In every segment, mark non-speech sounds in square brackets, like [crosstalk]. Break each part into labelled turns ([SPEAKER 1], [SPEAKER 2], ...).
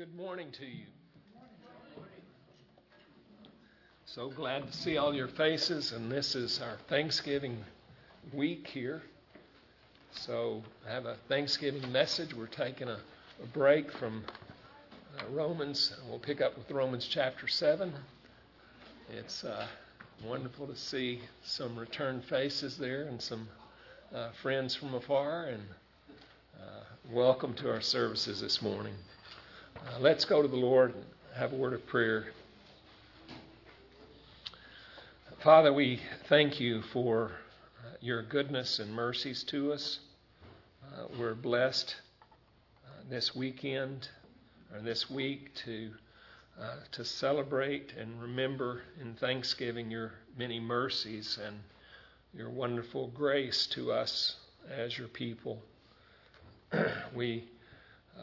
[SPEAKER 1] Good morning to you. So glad to see all your faces, and this is our Thanksgiving week here. So, I have a Thanksgiving message. We're taking a, a break from uh, Romans. We'll pick up with Romans chapter 7. It's uh, wonderful to see some returned faces there and some uh, friends from afar, and uh, welcome to our services this morning. Uh, let's go to the Lord and have a word of prayer. Father, we thank you for uh, your goodness and mercies to us. Uh, we're blessed uh, this weekend or this week to uh, to celebrate and remember in Thanksgiving your many mercies and your wonderful grace to us as your people. [clears throat] we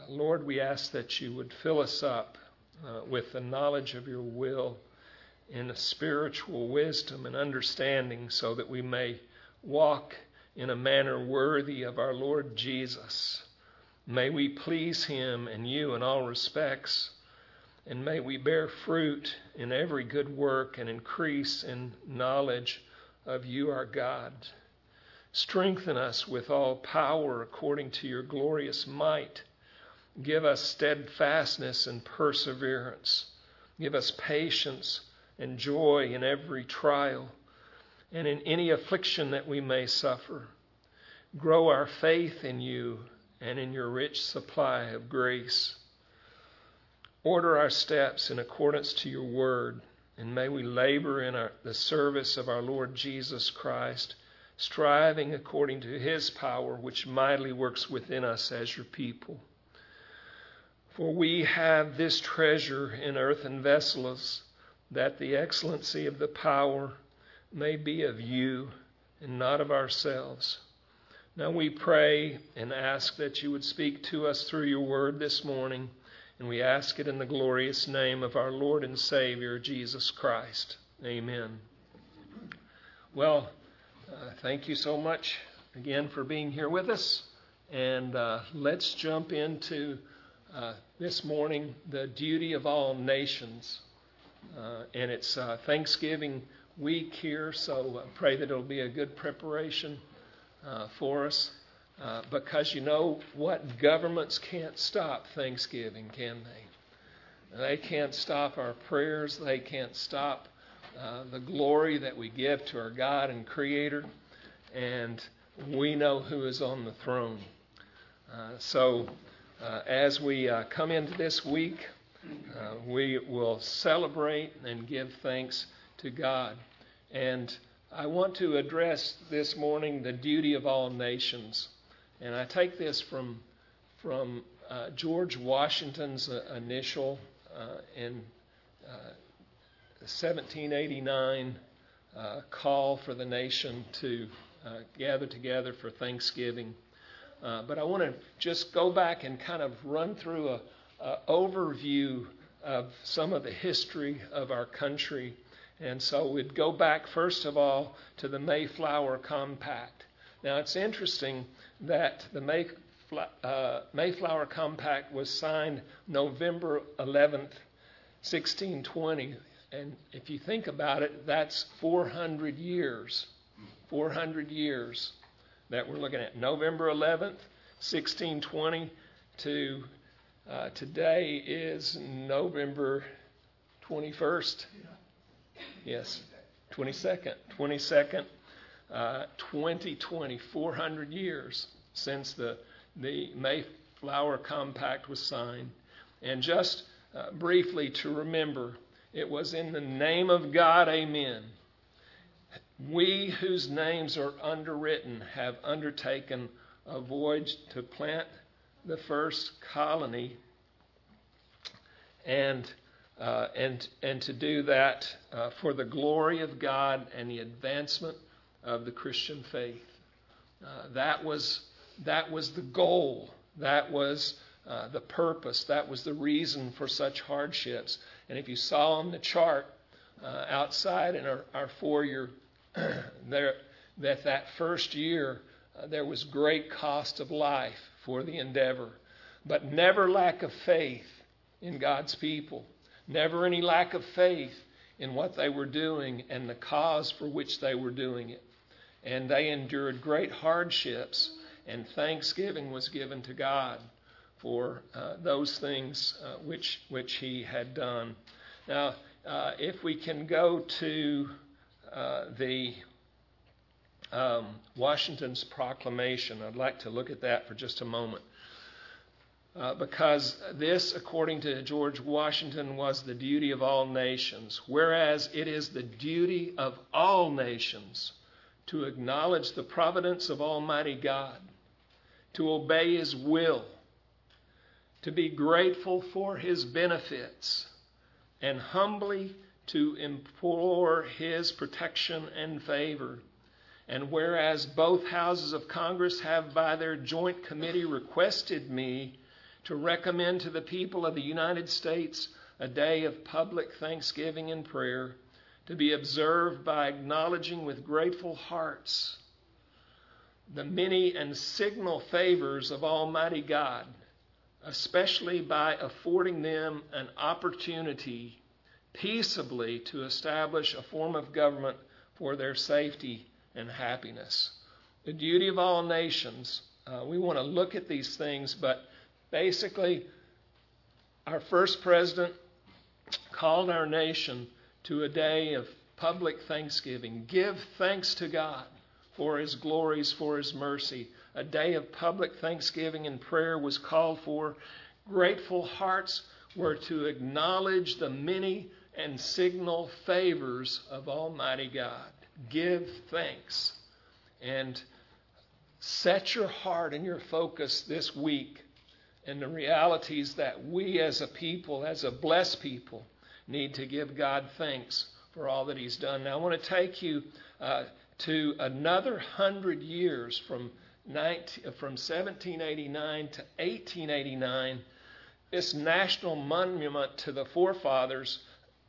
[SPEAKER 1] Lord, we ask that you would fill us up uh, with the knowledge of your will in a spiritual wisdom and understanding so that we may walk in a manner worthy of our Lord Jesus. May we please him and you in all respects, and may we bear fruit in every good work and increase in knowledge of you, our God. Strengthen us with all power according to your glorious might Give us steadfastness and perseverance. Give us patience and joy in every trial and in any affliction that we may suffer. Grow our faith in you and in your rich supply of grace. Order our steps in accordance to your word, and may we labor in our, the service of our Lord Jesus Christ, striving according to his power, which mightily works within us as your people. For we have this treasure in earthen vessels, that the excellency of the power may be of you and not of ourselves. Now we pray and ask that you would speak to us through your word this morning, and we ask it in the glorious name of our Lord and Savior, Jesus Christ. Amen. Well, uh, thank you so much again for being here with us, and uh, let's jump into uh, this morning the duty of all nations. Uh, and it's uh, Thanksgiving week here, so I pray that it'll be a good preparation uh, for us. Uh, because you know what? Governments can't stop Thanksgiving, can they? They can't stop our prayers, they can't stop uh, the glory that we give to our God and Creator. And we know who is on the throne. so, uh, as we uh, come into this week, uh, we will celebrate and give thanks to God. And I want to address this morning the duty of all nations. And I take this from, from uh, George Washington's uh, initial uh, in 1789 call for the nation to gather together for Thanksgiving. Uh, but I want to just go back and kind of run through a, a, overview of some of the history of our country. And so we'd go back first of all to the Mayflower Compact. Now it's interesting that the Mayflower, uh, Mayflower Compact was signed November 11th, 1620. And if you think about it, that's 400 years. 400 years that we're looking at. November 11th, 1620 to uh, today is November 21st. Yes, 22nd. 22nd, uh, 2020, 400 years since the, the Mayflower Compact was signed. And just uh, briefly to remember, it was in the name of God, amen, we whose names are underwritten have undertaken a voyage to plant the first colony and uh, and and to do that uh, for the glory of God and the advancement of the Christian faith. Uh, that was that was the goal. That was uh, the purpose. That was the reason for such hardships. And if you saw on the chart uh, outside in our, our four-year [clears throat] there, that that first year uh, there was great cost of life for the endeavor, but never lack of faith in God's people, never any lack of faith in what they were doing and the cause for which they were doing it. And they endured great hardships, and thanksgiving was given to God for uh, those things uh, which, which He had done. Now, uh, if we can go to uh, the um, Washington's proclamation, I'd like to look at that for just a moment. Uh, because this, according to George Washington, was the duty of all nations, whereas it is the duty of all nations to acknowledge the providence of Almighty God, to obey His will, to be grateful for His benefits, and humbly to implore His protection and favor. And whereas both houses of Congress have by their joint committee requested me to recommend to the people of the United States a day of public thanksgiving and prayer to be observed by acknowledging with grateful hearts the many and signal favors of Almighty God, especially by affording them an opportunity peaceably to establish a form of government for their safety and happiness. The duty of all nations, uh, we want to look at these things, but Basically, our first president called our nation to a day of public thanksgiving. Give thanks to God for his glories, for his mercy. A day of public thanksgiving and prayer was called for. Grateful hearts were to acknowledge the many and signal favors of Almighty God. Give thanks. And set your heart and your focus this week in the realities that we as a people, as a blessed people, need to give God thanks for all that He's done. Now, I want to take you uh, to another hundred years from, 19, from 1789 to 1889. This national monument to the forefathers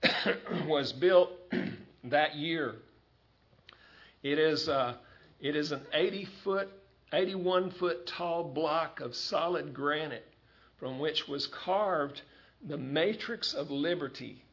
[SPEAKER 1] [coughs] was built [coughs] that year. It is, uh, it is an 80 foot 81 foot tall block of solid granite from which was carved the matrix of liberty.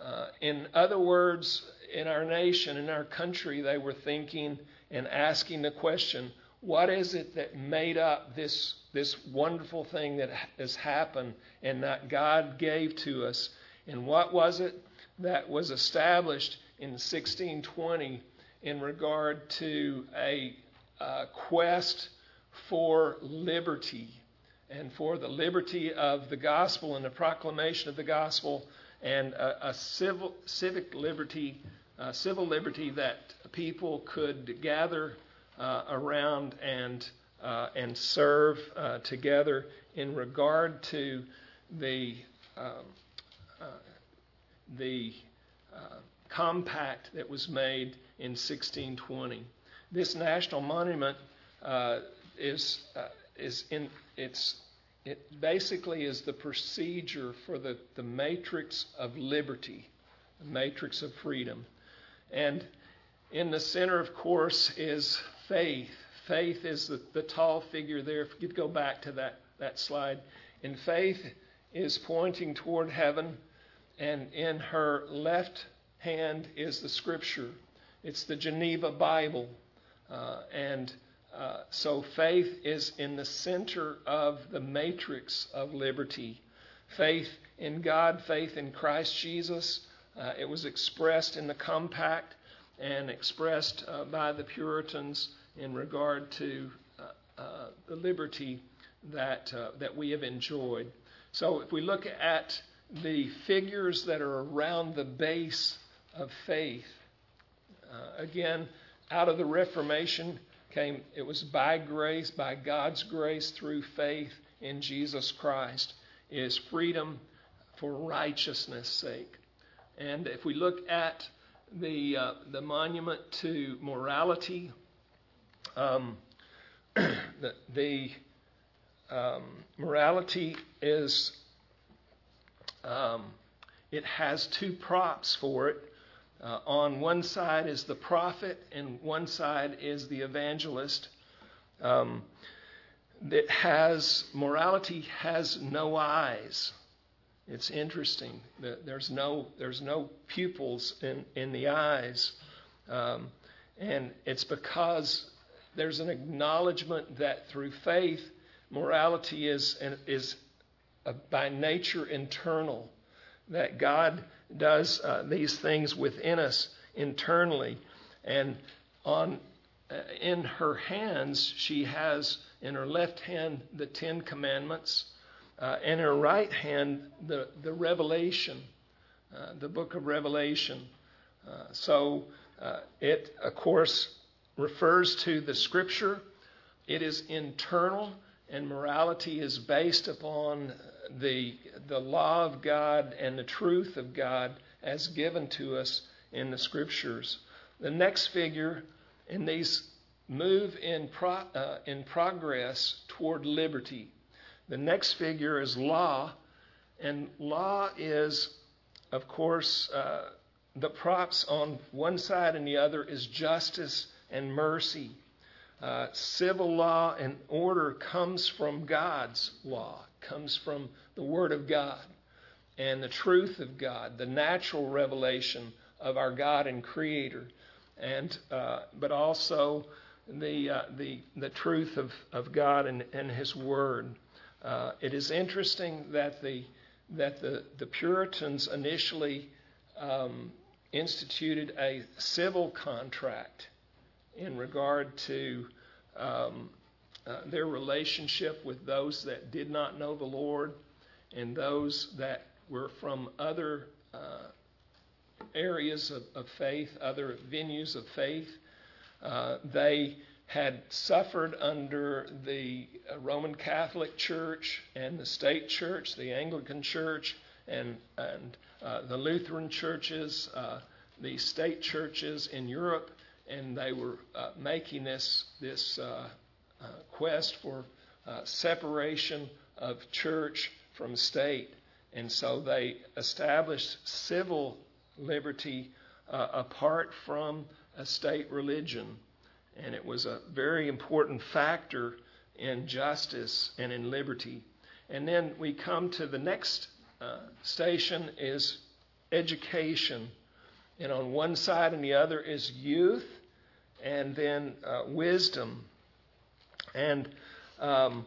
[SPEAKER 1] Uh, in other words, in our nation, in our country, they were thinking and asking the question what is it that made up this, this wonderful thing that has happened and that God gave to us? And what was it that was established in 1620 in regard to a quest for liberty and for the liberty of the gospel and the proclamation of the gospel and a, a civil civic liberty, uh, civil liberty that people could gather uh, around and uh, and serve uh, together in regard to the um, uh, the compact that was made in 1620 this national monument uh, is uh, is in it's it basically is the procedure for the, the matrix of liberty, the matrix of freedom. And in the center, of course, is faith. Faith is the, the tall figure there. If you go back to that, that slide. And faith is pointing toward heaven, and in her left hand is the scripture. It's the Geneva Bible. Uh, and uh, so faith is in the center of the matrix of liberty. Faith in God, faith in Christ Jesus. Uh, it was expressed in the compact and expressed uh, by the Puritans in regard to uh, uh, the liberty that, that we have enjoyed. So if we look at the figures that are around the base of faith, again, out of the Reformation came, it was by grace, by God's grace through faith in Jesus Christ, is freedom for righteousness' sake. And if we look at the, uh, the monument to morality, um, [clears throat] the, the um, morality is, um, it has two props for it. Uh, on one side is the prophet, and one side is the evangelist. Um, that has morality has no eyes. It's interesting that there's no there's no pupils in in the eyes, um, and it's because there's an acknowledgement that through faith, morality is is by nature internal, that God does uh, these things within us internally, and on uh, in her hands she has in her left hand the Ten Commandments uh, in her right hand, the, the Revelation, uh, the book of Revelation. Uh, so uh, it, of course, refers to the Scripture. It is internal, and morality is based upon the, the law of God and the truth of God as given to us in the Scriptures. The next figure in these move in, pro, uh, in progress toward liberty. The next figure is law, and law is, of course, uh, the props on one side and the other is justice and mercy. Uh, civil law and order comes from God's law, comes from the Word of God and the truth of God, the natural revelation of our God and Creator, and uh, but also the uh, the the truth of, of God and, and His Word. Uh, it is interesting that the that the, the Puritans initially um, instituted a civil contract in regard to um, uh, their relationship with those that did not know the Lord and those that were from other uh, areas of, of, faith, other venues of faith. Uh, they had suffered under the Roman Catholic Church and the state church, the Anglican Church, and, and uh, the Lutheran churches, uh, the state churches in Europe, and they were uh, making this, this uh, uh, quest for uh, separation of church from state. And so they established civil liberty apart from a state religion and it was a very important factor in justice and in liberty. And then we come to the next uh, station is education, and on one side and the other is youth, and then uh, wisdom, and um,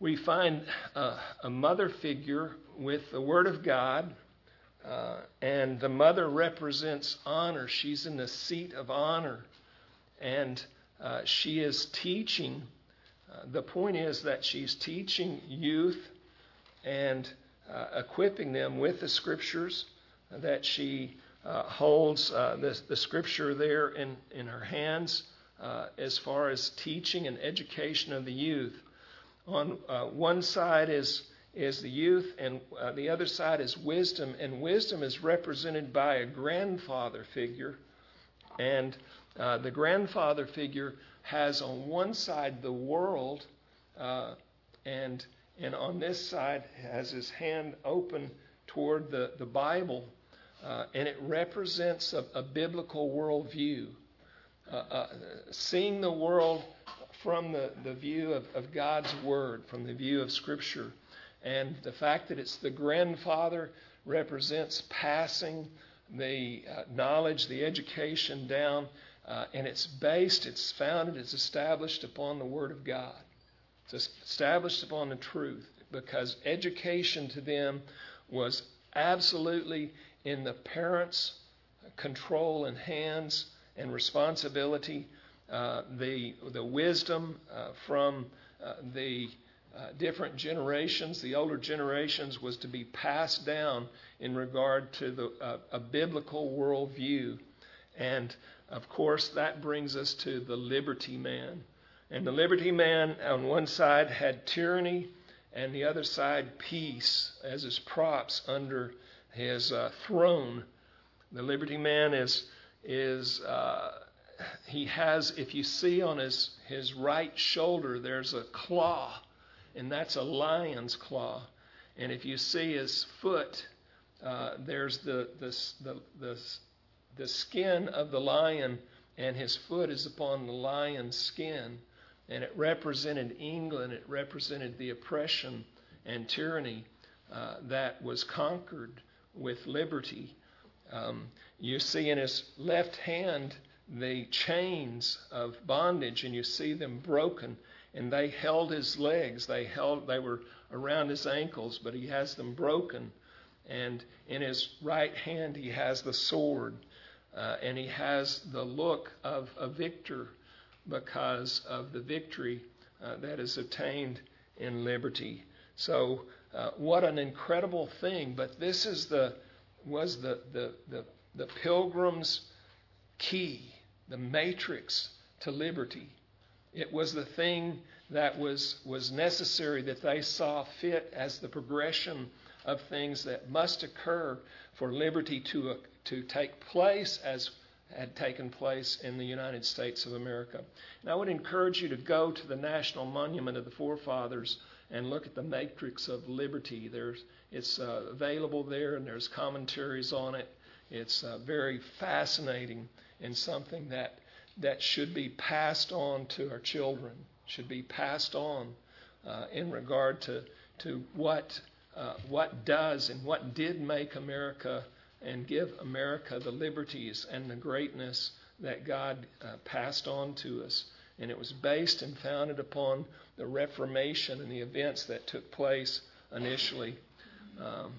[SPEAKER 1] we find uh, a mother figure with the Word of God. Uh, and the mother represents honor. She's in the seat of honor and uh, she is teaching. Uh, the point is that she's teaching youth and uh, equipping them with the scriptures, that she uh, holds uh, the, the, scripture there in, in her hands as far as teaching and education of the youth. On one side is is the youth, and uh, the other side is wisdom. And wisdom is represented by a grandfather figure. And uh, the grandfather figure has on one side the world, uh, and and on this side has his hand open toward the, the Bible, uh, and it represents a, a biblical worldview. Uh, uh, seeing the world from the, the view of, of God's Word, from the view of Scripture. And the fact that it's the grandfather represents passing the knowledge, the education down uh, and it's based, it's founded, it's established upon the Word of God. It's established upon the truth because education to them was absolutely in the parents' control and hands and responsibility. Uh, the, the wisdom uh, from uh, the uh, different generations, the older generations, was to be passed down in regard to the, uh, a biblical worldview. And of course, that brings us to the liberty man. And the liberty man on one side had tyranny, and the other side peace as his props under his uh, throne. The liberty man is is uh, he has if you see on his his right shoulder there's a claw, and that's a lion's claw. And if you see his foot, uh, there's the the the, the the skin of the lion, and his foot is upon the lion's skin. And it represented England, it represented the oppression and tyranny uh, that was conquered with liberty. Um, you see in his left hand the chains of bondage, and you see them broken. And they held his legs. They held. They were around his ankles, but he has them broken. And in his right hand he has the sword, uh, and he has the look of a victor because of the victory uh, that is attained in liberty. So, uh, what an incredible thing! But this is the was the the the, the pilgrim's key, the matrix to liberty. It was the thing that was was necessary that they saw fit as the progression of things that must occur for liberty to to take place as had taken place in the United States of America. And I would encourage you to go to the National Monument of the Forefathers and look at the matrix of liberty. There's, it's uh, available there, and there's commentaries on it. It's uh, very fascinating and something that that should be passed on to our children. Should be passed on uh, in regard to to what uh, what does and what did make America and give America the liberties and the greatness that God uh, passed on to us. And it was based and founded upon the Reformation and the events that took place initially. Um,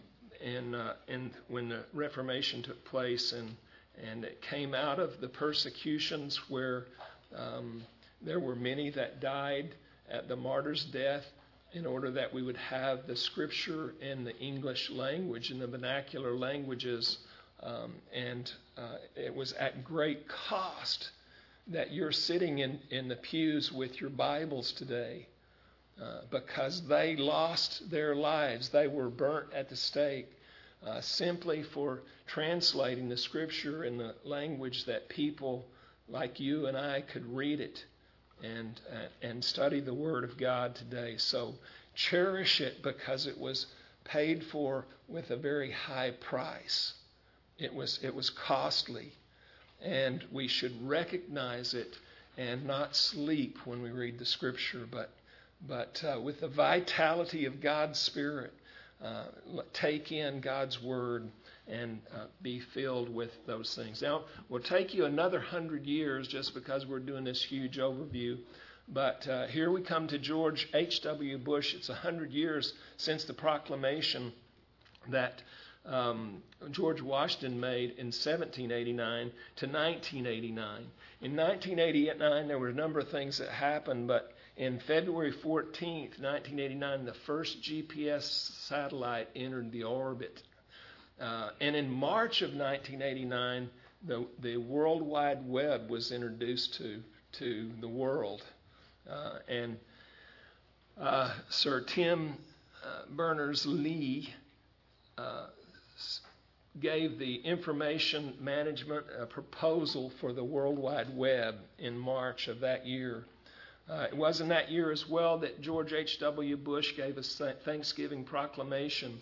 [SPEAKER 1] and, uh, and when the Reformation took place, and, and it came out of the persecutions where um, there were many that died at the martyr's death in order that we would have the scripture in the English language, in the vernacular languages. Um, and uh, it was at great cost that you're sitting in, in the pews with your Bibles today uh, because they lost their lives. They were burnt at the stake uh, simply for translating the scripture in the language that people like you and I could read it and, uh, and study the Word of God today. So cherish it because it was paid for with a very high price. It was, it was costly and we should recognize it and not sleep when we read the scripture, but, but uh, with the vitality of God's Spirit, uh, take in God's Word and uh, be filled with those things. Now, we'll take you another hundred years just because we're doing this huge overview. But uh, here we come to George H.W. Bush. It's a hundred years since the proclamation that um, George Washington made in 1789 to 1989. In 1989, there were a number of things that happened, but in February 14th, 1989, the first GPS satellite entered the orbit. Uh, and in March of 1989, the, the World Wide Web was introduced to, to the world. Uh, and uh, Sir Tim uh, Berners Lee uh, gave the information management uh, proposal for the World Wide Web in March of that year. It was in that year as well that George H.W. Bush gave a Thanksgiving proclamation.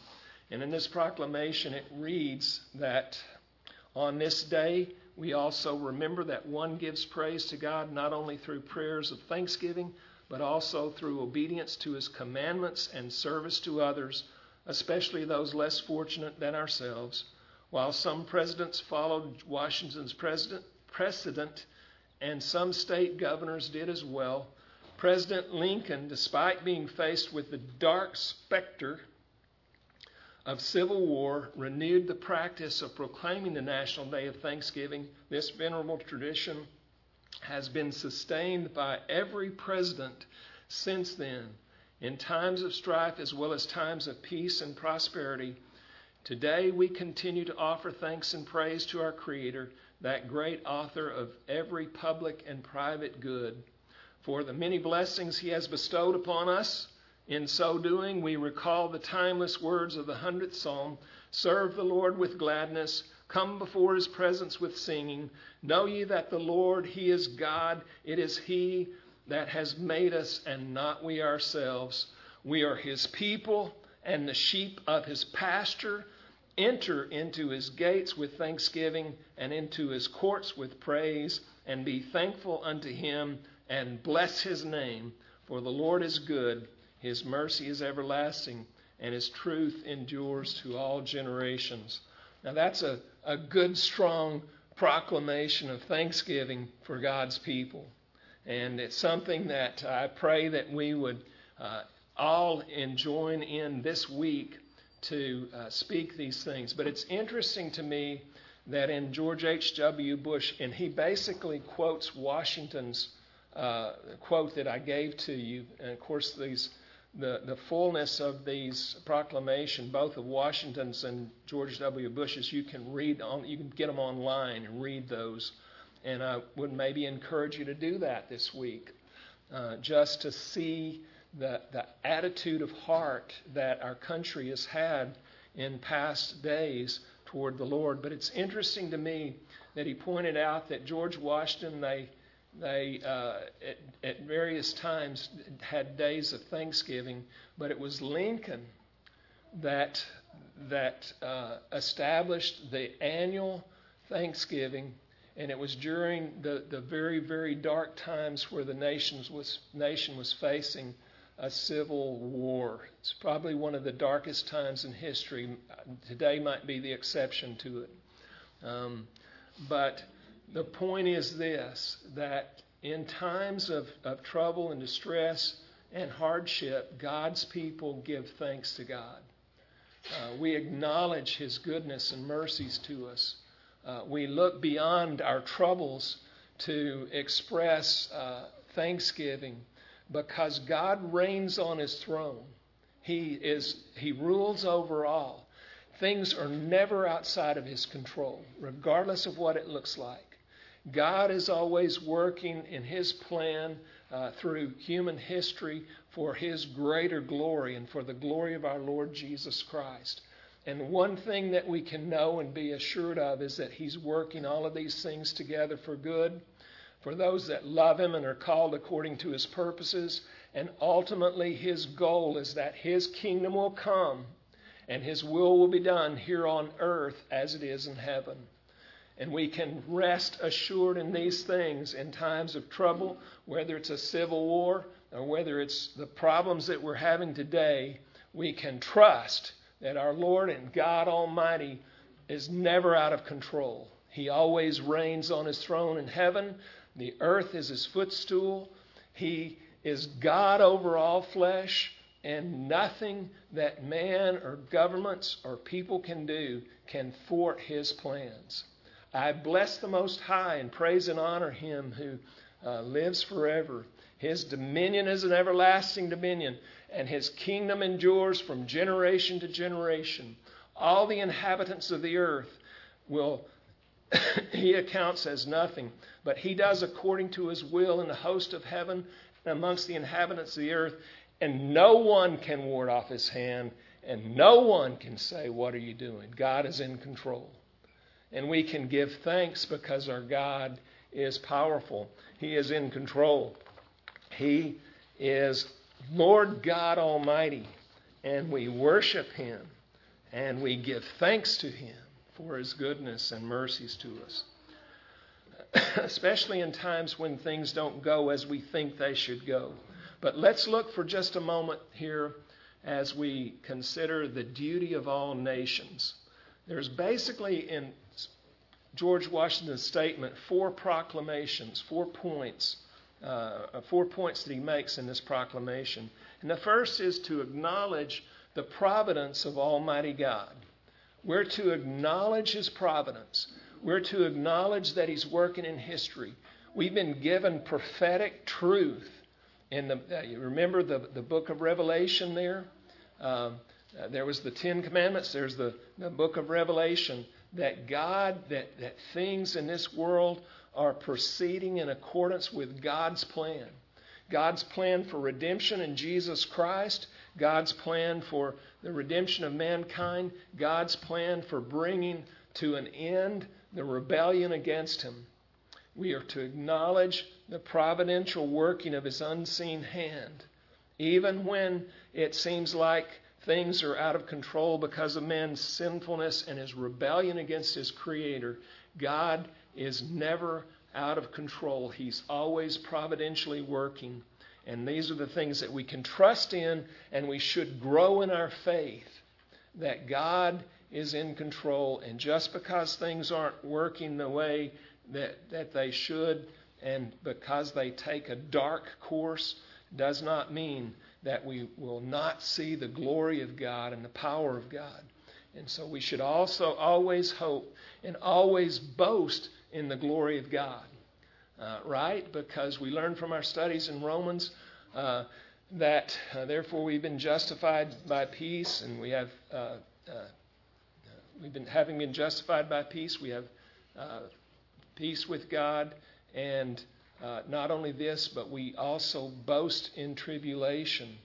[SPEAKER 1] And in this proclamation, it reads that on this day, we also remember that one gives praise to God not only through prayers of thanksgiving, but also through obedience to his commandments and service to others especially those less fortunate than ourselves. While some presidents followed Washington's precedent, and some state governors did as well, President Lincoln, despite being faced with the dark specter of civil war, renewed the practice of proclaiming the National Day of Thanksgiving. This venerable tradition has been sustained by every president since then in times of strife as well as times of peace and prosperity. Today we continue to offer thanks and praise to our Creator, that great author of every public and private good, for the many blessings He has bestowed upon us. In so doing, we recall the timeless words of the hundredth psalm Serve the Lord with gladness, come before His presence with singing. Know ye that the Lord, He is God, it is He that has made us and not we ourselves. We are his people and the sheep of his pasture. Enter into his gates with thanksgiving and into his courts with praise, and be thankful unto him and bless his name. For the Lord is good, his mercy is everlasting, and his truth endures to all generations. Now, that's a, a good, strong proclamation of thanksgiving for God's people. And it's something that I pray that we would uh, all join in this week to uh, speak these things. But it's interesting to me that in George H.W. Bush, and he basically quotes Washington's uh, quote that I gave to you, and of course, these the, the fullness of these proclamation, both of Washington's and George W. Bush's, you can read on, you can get them online and read those. And I would maybe encourage you to do that this week, uh, just to see the, the attitude of heart that our country has had in past days toward the Lord. But it's interesting to me that he pointed out that George Washington, they, they uh, at, at various times had days of Thanksgiving, but it was Lincoln that, that uh, established the annual Thanksgiving and it was during the, the very, very dark times where the nations was, nation was facing a civil war. It's probably one of the darkest times in history. Today might be the exception to it. Um, but the point is this that in times of, of trouble and distress and hardship, God's people give thanks to God. Uh, we acknowledge His goodness and mercies to us. Uh, we look beyond our troubles to express uh, thanksgiving because God reigns on his throne. He is he rules over all. Things are never outside of his control, regardless of what it looks like. God is always working in his plan uh, through human history for his greater glory and for the glory of our Lord Jesus Christ. And one thing that we can know and be assured of is that he's working all of these things together for good for those that love him and are called according to his purposes. And ultimately, his goal is that his kingdom will come and his will will be done here on earth as it is in heaven. And we can rest assured in these things in times of trouble, whether it's a civil war or whether it's the problems that we're having today. We can trust that our Lord and God Almighty is never out of control. He always reigns on his throne in heaven. The earth is his footstool. He is God over all flesh, and nothing that man or governments or people can do can thwart his plans. I bless the Most High and praise and honor him who uh, lives forever. His dominion is an everlasting dominion, and his kingdom endures from generation to generation. All the inhabitants of the earth will [coughs] he accounts as nothing, but he does according to his will in the host of heaven and amongst the inhabitants of the earth, and no one can ward off his hand, and no one can say, What are you doing? God is in control. And we can give thanks because our God is powerful. He is in control. He is Lord God Almighty, and we worship Him and we give thanks to Him for his goodness and mercies to us. [coughs] Especially in times when things don't go as we think they should go. But let's look for just a moment here as we consider the duty of all nations. There's basically in George Washington's statement four proclamations, four points, uh, four points that he makes in this proclamation. And the first is to acknowledge the providence of Almighty God. We're to acknowledge His providence. We're to acknowledge that He's working in history. We've been given prophetic truth. In the, uh, you remember the, the book of Revelation there? Um, uh, there was the Ten Commandments. There's the, the book of Revelation. That God, that, that things in this world are proceeding in accordance with God's plan. God's plan for redemption in Jesus Christ, God's plan for the redemption of mankind, God's plan for bringing to an end the rebellion against Him. We are to acknowledge the providential working of His unseen hand, even when it seems like things are out of control because of man's sinfulness and his rebellion against his Creator. God is never out of control. He's always providentially working. And these are the things that we can trust in, and we should grow in our faith that God is in control. And just because things aren't working the way that, that they should, and because they take a dark course, does not mean that we will not see the glory of God and the power of God. And so we should also always hope and always boast in the glory of God. Uh, right? Because we learn from our studies in Romans uh, that uh, therefore we've been justified by peace, and we have uh, uh, we've been having been justified by peace, we have uh, peace with God, and Uh, not only this, but we also boast in tribulation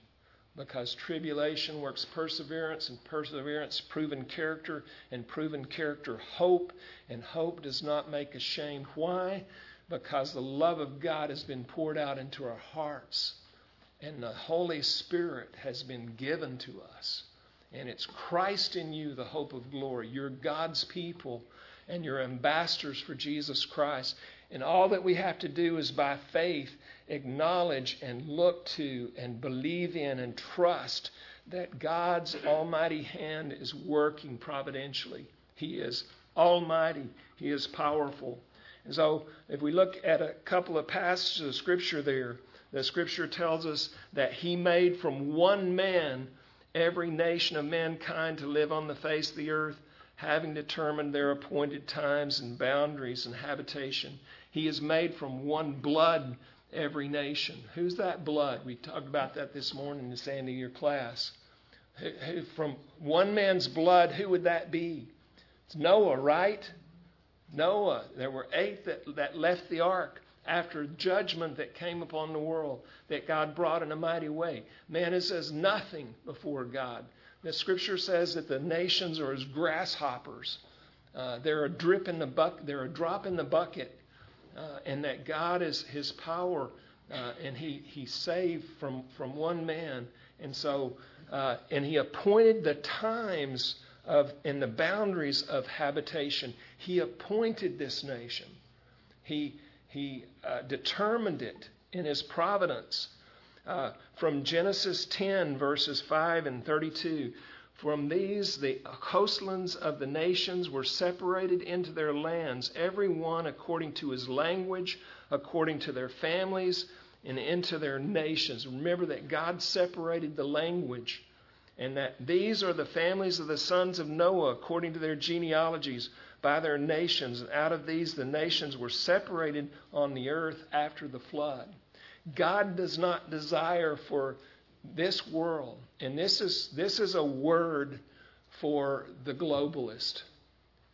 [SPEAKER 1] because tribulation works perseverance, and perseverance, proven character, and proven character, hope, and hope does not make ashamed. Why? Because the love of God has been poured out into our hearts, and the Holy Spirit has been given to us. And it's Christ in you, the hope of glory. You're God's people, and you're ambassadors for Jesus Christ. And all that we have to do is by faith acknowledge and look to and believe in and trust that God's almighty hand is working providentially. He is almighty, He is powerful. And so, if we look at a couple of passages of Scripture there, the Scripture tells us that He made from one man every nation of mankind to live on the face of the earth, having determined their appointed times and boundaries and habitation. He is made from one blood every nation. Who's that blood? We talked about that this morning in of your class. Who, who, from one man's blood, who would that be? It's Noah, right? Noah. There were eight that, that left the ark after judgment that came upon the world that God brought in a mighty way. Man is as nothing before God. The scripture says that the nations are as grasshoppers. Uh, they're a drip in the buck. They're a drop in the bucket uh, and that God is His power, uh, and He He saved from from one man, and so uh, and He appointed the times of and the boundaries of habitation. He appointed this nation. He He uh, determined it in His providence. Uh, from Genesis 10 verses 5 and 32. From these, the coastlands of the nations were separated into their lands, every one according to his language, according to their families, and into their nations. Remember that God separated the language, and that these are the families of the sons of Noah, according to their genealogies, by their nations. And out of these, the nations were separated on the earth after the flood. God does not desire for this world, and this is, this is a word for the globalist.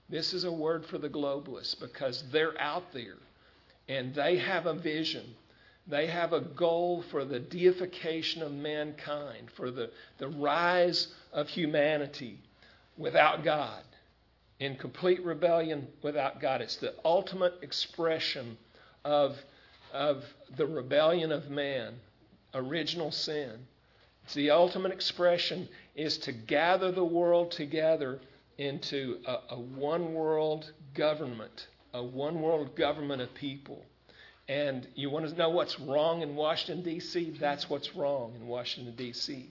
[SPEAKER 1] This is a word for the globalist because they're out there and they have a vision. They have a goal for the deification of mankind, for the, the rise of humanity without God, in complete rebellion without God. It's the ultimate expression of, of the rebellion of man, original sin. It's the ultimate expression is to gather the world together into a, a one world government, a one world government of people. And you want to know what's wrong in Washington, D.C.? That's what's wrong in Washington, D.C.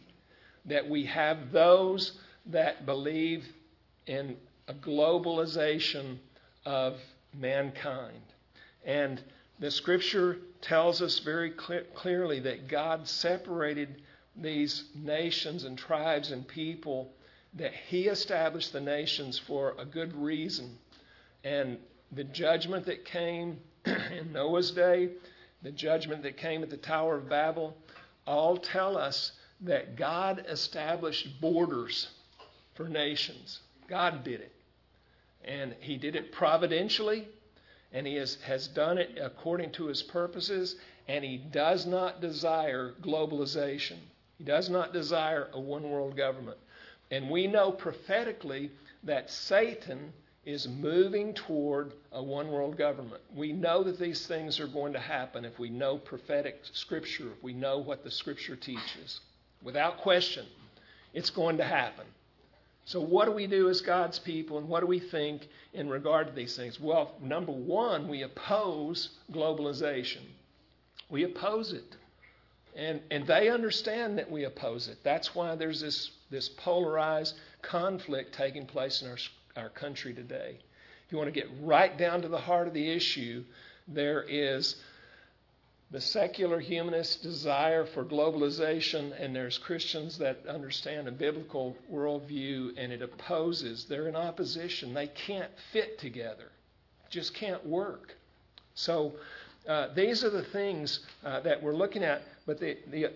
[SPEAKER 1] That we have those that believe in a globalization of mankind. And the scripture tells us very clear, clearly that God separated these nations and tribes and people that he established the nations for a good reason. And the judgment that came [clears throat] in Noah's day, the judgment that came at the Tower of Babel, all tell us that God established borders for nations. God did it. And he did it providentially, and he has, done it according to his purposes, and he does not desire globalization. He does not desire a one world government. And we know prophetically that Satan is moving toward a one world government. We know that these things are going to happen if we know prophetic scripture, if we know what the scripture teaches. Without question, it's going to happen. So, what do we do as God's people, and what do we think in regard to these things? Well, number one, we oppose globalization. We oppose it. And, and they understand that we oppose it. That's why there's this, this polarized conflict taking place in our, our country today. If you want to get right down to the heart of the issue, there is the secular humanist desire for globalization, and there's Christians that understand a biblical worldview, and it opposes. They're in opposition. They can't fit together, just can't work. So uh, these are the things uh, that we're looking at. But the, the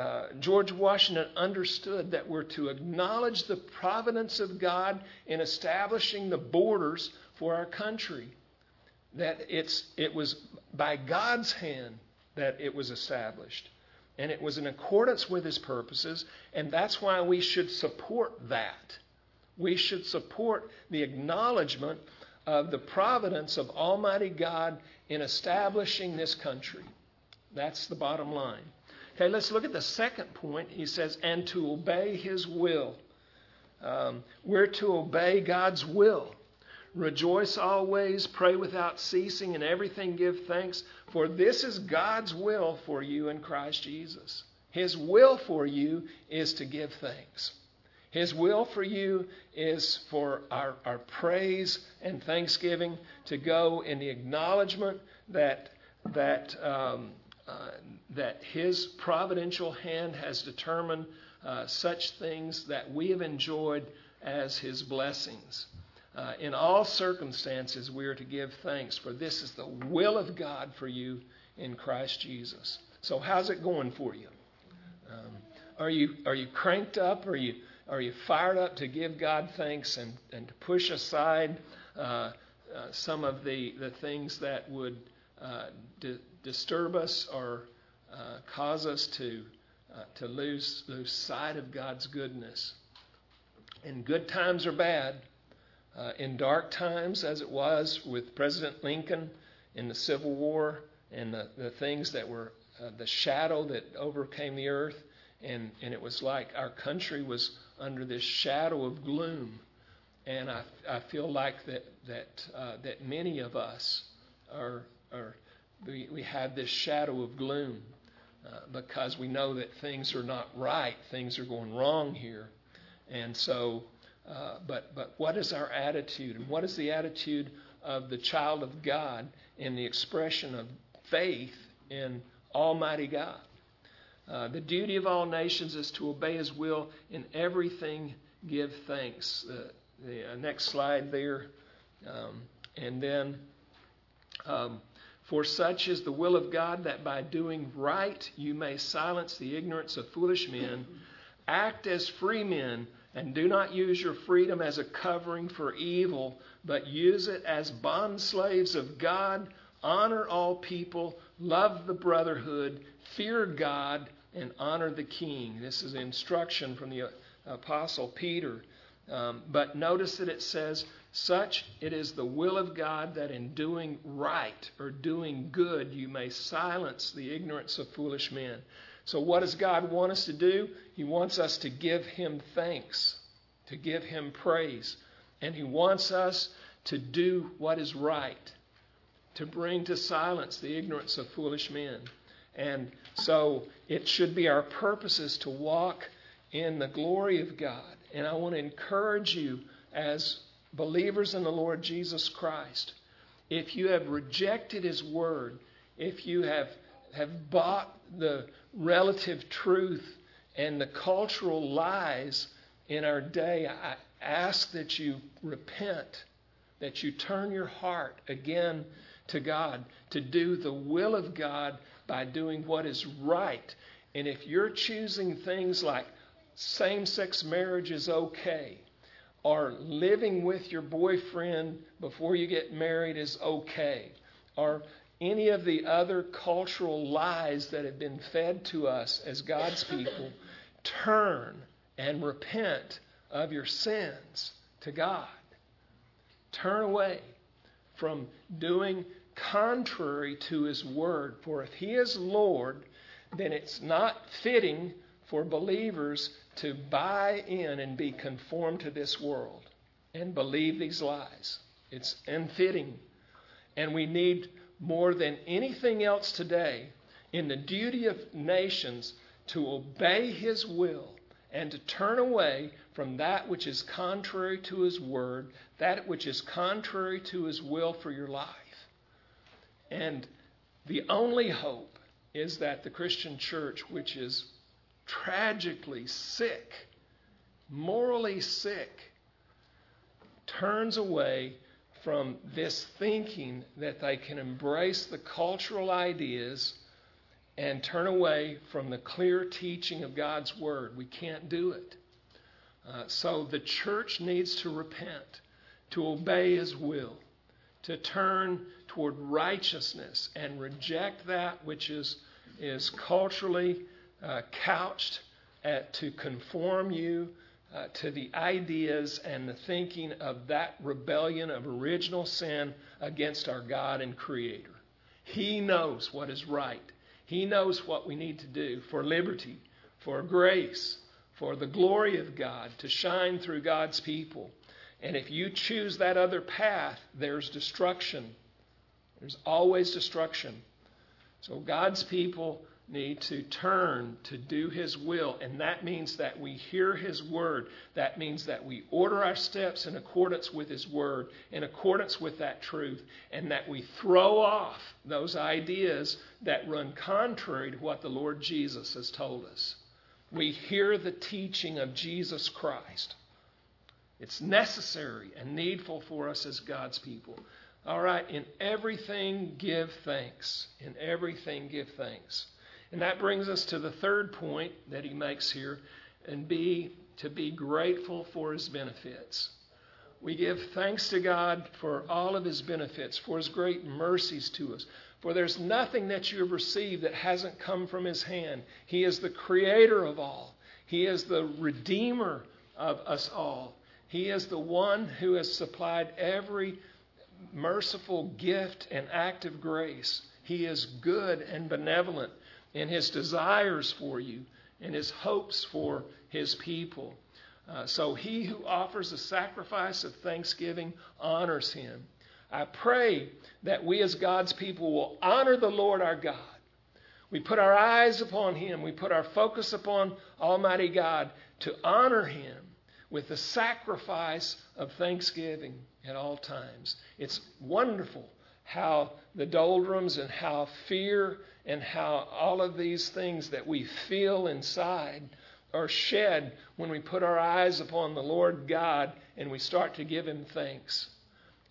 [SPEAKER 1] uh, George Washington understood that we're to acknowledge the providence of God in establishing the borders for our country. That it's, it was by God's hand that it was established. And it was in accordance with his purposes, and that's why we should support that. We should support the acknowledgement of the providence of Almighty God in establishing this country. That's the bottom line. Okay, let's look at the second point. He says, and to obey his will. Um, we're to obey God's will. Rejoice always, pray without ceasing, and everything give thanks, for this is God's will for you in Christ Jesus. His will for you is to give thanks. His will for you is for our, our praise and thanksgiving to go in the acknowledgement that, that, um, uh, that His providential hand has determined uh, such things that we have enjoyed as His blessings. Uh, in all circumstances, we are to give thanks, for this is the will of God for you in Christ Jesus. So, how's it going for you? Um, are you are you cranked up? Are you are you fired up to give God thanks and, and to push aside uh, uh, some of the, the things that would uh, di- disturb us or uh, cause us to uh, to lose lose sight of God's goodness? In good times or bad, uh, in dark times, as it was with President Lincoln in the Civil War and the, the things that were uh, the shadow that overcame the earth, and, and it was like our country was under this shadow of gloom. And I, I feel like that that uh, that many of us are are we, we have this shadow of gloom uh, because we know that things are not right, things are going wrong here, and so uh, but, but what is our attitude? And what is the attitude of the child of God in the expression of faith in Almighty God? Uh, the duty of all nations is to obey His will in everything. Give thanks. Uh, the next slide there, um, and then, um, for such is the will of God that by doing right you may silence the ignorance of foolish men. Act as free men and do not use your freedom as a covering for evil, but use it as bond slaves of God. Honor all people, love the brotherhood, fear God, and honor the king. This is instruction from the Apostle Peter. Um, but notice that it says, Such it is the will of God that in doing right or doing good you may silence the ignorance of foolish men. So, what does God want us to do? He wants us to give Him thanks, to give Him praise. And He wants us to do what is right, to bring to silence the ignorance of foolish men. And so, it should be our purposes to walk in the glory of God. And I want to encourage you as believers in the Lord Jesus Christ. If you have rejected His Word, if you have, have bought the relative truth and the cultural lies in our day, I ask that you repent, that you turn your heart again to God, to do the will of God by doing what is right. And if you're choosing things like same sex marriage is okay, or living with your boyfriend before you get married is okay, or any of the other cultural lies that have been fed to us as God's people, turn and repent of your sins to God. Turn away from doing contrary to His Word. For if He is Lord, then it's not fitting for believers to buy in and be conformed to this world and believe these lies. It's unfitting. And we need more than anything else today in the duty of nations to obey his will and to turn away from that which is contrary to his word, that which is contrary to his will for your life. And the only hope is that the Christian church, which is tragically sick, morally sick, turns away from this thinking that they can embrace the cultural ideas and turn away from the clear teaching of God's Word. We can't do it. Uh, so the church needs to repent, to obey His will, to turn toward righteousness and reject that which is, is culturally uh, couched at, to conform you uh, to the ideas and the thinking of that rebellion of original sin against our God and Creator. He knows what is right. He knows what we need to do for liberty, for grace, for the glory of God to shine through God's people. And if you choose that other path, there's destruction. There's always destruction. So God's people need to turn to do His will, and that means that we hear His word. That means that we order our steps in accordance with His word, in accordance with that truth, and that we throw off those ideas that run contrary to what the Lord Jesus has told us. We hear the teaching of Jesus Christ. It's necessary and needful for us as God's people. All right, in everything give thanks. In everything give thanks. And that brings us to the third point that he makes here, and be to be grateful for his benefits. We give thanks to God for all of his benefits, for his great mercies to us. For there's nothing that you have received that hasn't come from his hand. He is the creator of all, he is the redeemer of us all. He is the one who has supplied every merciful gift and act of grace. He is good and benevolent and his desires for you and his hopes for his people. Uh, so he who offers a sacrifice of thanksgiving honors him. I pray that we as God's people will honor the Lord our God. We put our eyes upon him, we put our focus upon Almighty God to honor him with the sacrifice of thanksgiving at all times. It's wonderful how the doldrums and how fear and how all of these things that we feel inside are shed when we put our eyes upon the Lord God and we start to give Him thanks.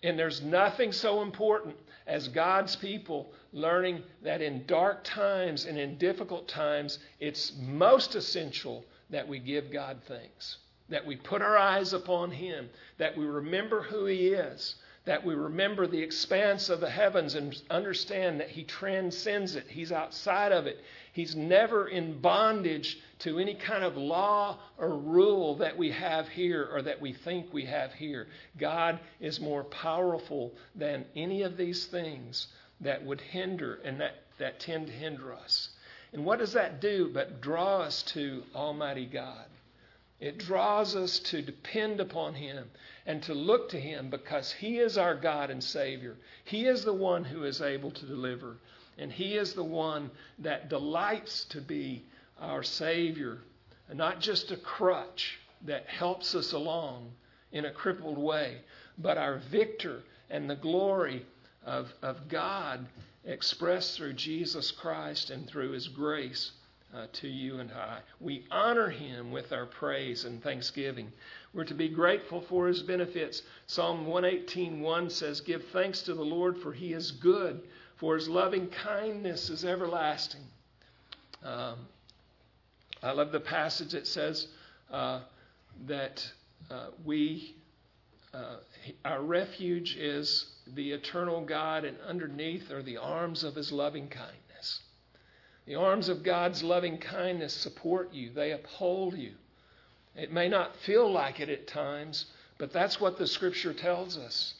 [SPEAKER 1] And there's nothing so important as God's people learning that in dark times and in difficult times, it's most essential that we give God thanks, that we put our eyes upon Him, that we remember who He is, that we remember the expanse of the heavens and understand that He transcends it. He's outside of it. He's never in bondage to any kind of law or rule that we have here or that we think we have here. God is more powerful than any of these things that would hinder and that, that tend to hinder us. And what does that do but draw us to Almighty God? It draws us to depend upon Him and to look to Him because He is our God and Savior. He is the one who is able to deliver, and He is the one that delights to be our Savior, and not just a crutch that helps us along in a crippled way, but our victor and the glory of, of God expressed through Jesus Christ and through His grace uh, to you and I. We honor him with our praise and thanksgiving. We're to be grateful for his benefits. Psalm 118:1 says, "Give thanks to the Lord for he is good, for his loving kindness is everlasting." Um, I love the passage that says uh, that uh, we uh, our refuge is the eternal God, and underneath are the arms of his loving kindness. The arms of God's loving kindness support you, they uphold you. It may not feel like it at times, but that's what the Scripture tells us.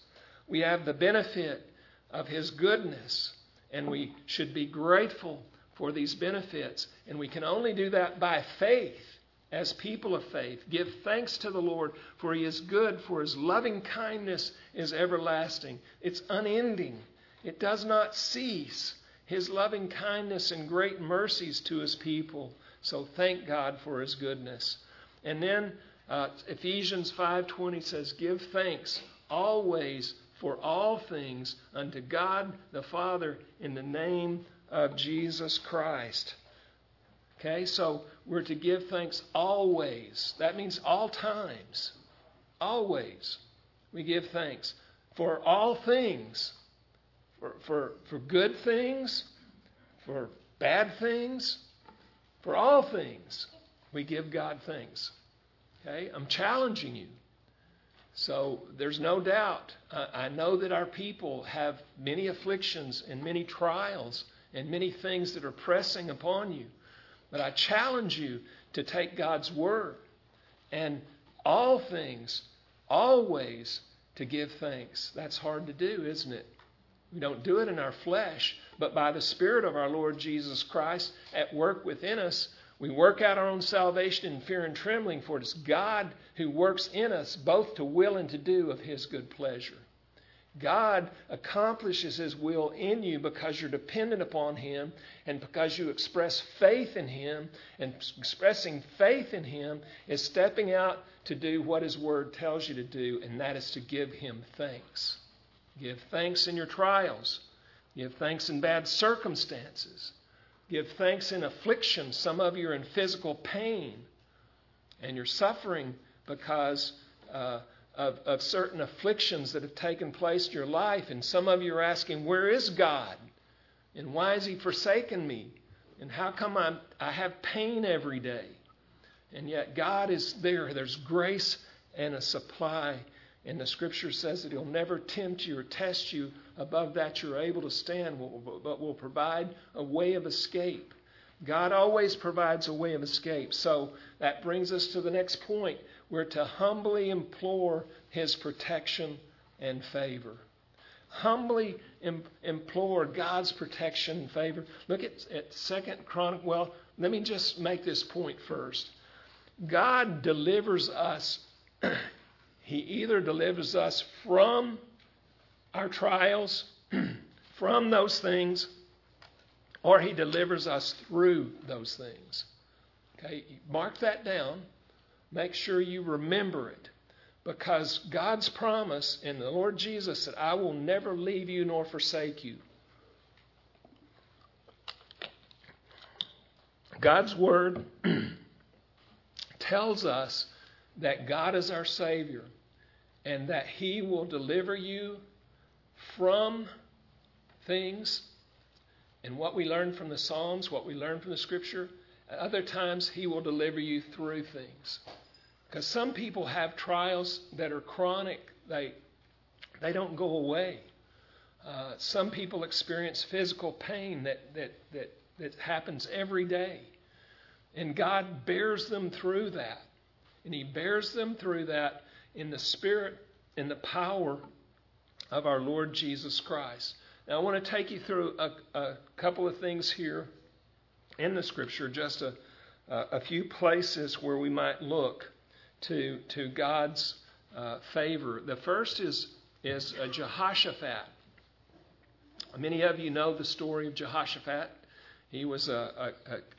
[SPEAKER 1] We have the benefit of His goodness, and we should be grateful for these benefits. And we can only do that by faith as people of faith. Give thanks to the Lord, for He is good, for His loving kindness is everlasting. It's unending, it does not cease. his loving kindness and great mercies to his people. So thank God for his goodness. And then uh, Ephesians 5:20 says, "Give thanks always for all things unto God the Father in the name of Jesus Christ." Okay, so we're to give thanks always. That means all times. Always. We give thanks for all things. For, for, for good things, for bad things, for all things. We give God thanks. Okay? I'm challenging you. So there's no doubt. Uh, I know that our people have many afflictions and many trials and many things that are pressing upon you. But I challenge you to take God's word and all things, always to give thanks. That's hard to do, isn't it? We don't do it in our flesh, but by the Spirit of our Lord Jesus Christ at work within us, we work out our own salvation in fear and trembling, for it is God who works in us both to will and to do of His good pleasure. God accomplishes His will in you because you're dependent upon Him and because you express faith in Him. And expressing faith in Him is stepping out to do what His Word tells you to do, and that is to give Him thanks. Give thanks in your trials, give thanks in bad circumstances. Give thanks in affliction. Some of you are in physical pain and you're suffering because uh, of, of certain afflictions that have taken place in your life. And some of you are asking, Where is God? And why has He forsaken me? And how come I'm, I have pain every day? And yet God is there. There's grace and a supply. And the scripture says that He'll never tempt you or test you above that you're able to stand, but will provide a way of escape. God always provides a way of escape. So that brings us to the next point. We're to humbly implore His protection and favor. Humbly Im- implore God's protection and favor. Look at, at Second Chronicle. Well, let me just make this point first. God delivers us. [clears throat] he either delivers us from our trials [clears throat] from those things, or He delivers us through those things. Okay, mark that down. Make sure you remember it. Because God's promise in the Lord Jesus that I will never leave you nor forsake you. God's Word [clears throat] tells us that God is our Savior and that He will deliver you from things and what we learn from the Psalms, what we learn from the Scripture. At other times, He will deliver you through things. Because some people have trials that are chronic, they, they don't go away. Uh, some people experience physical pain that, that, that, that happens every day. And God bears them through that. And He bears them through that in the spirit, in the power of our Lord Jesus Christ. Now, I want to take you through a, a couple of things here in the Scripture, just a, a few places where we might look to, to God's uh, favor. The first is, is Jehoshaphat. Many of you know the story of Jehoshaphat. He was a,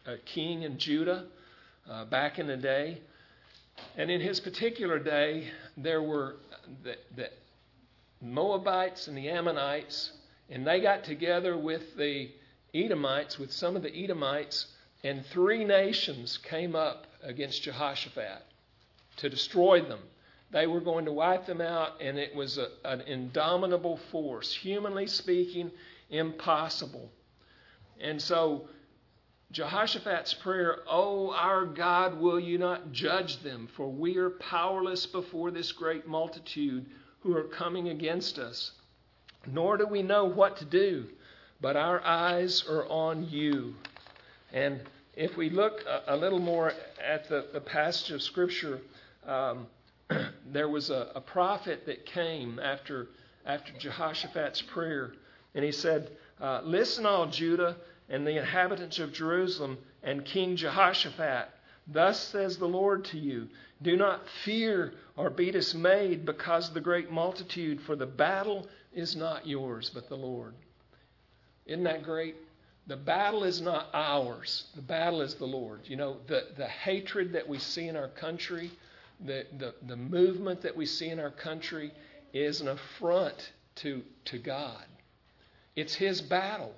[SPEAKER 1] a, a king in Judah uh, back in the day. And in his particular day, there were the, the Moabites and the Ammonites, and they got together with the Edomites, with some of the Edomites, and three nations came up against Jehoshaphat to destroy them. They were going to wipe them out, and it was a, an indomitable force. Humanly speaking, impossible. And so Jehoshaphat's prayer, Oh, our God, will you not judge them? For we are powerless before this great multitude who are coming against us. Nor do we know what to do, but our eyes are on you. And if we look a, little more at the, the, passage of Scripture, um, [clears throat] there was a, a, prophet that came after, after Jehoshaphat's prayer, and he said, uh, Listen, all Judah and the inhabitants of Jerusalem and King Jehoshaphat. Thus says the Lord to you Do not fear or be dismayed because the great multitude, for the battle is not yours, but the Lord. Isn't that great? the battle is not ours. The battle is the Lord. You know, the, the hatred that we see in our country, the, the, the movement that we see in our country is an affront to, to God. It's His battle.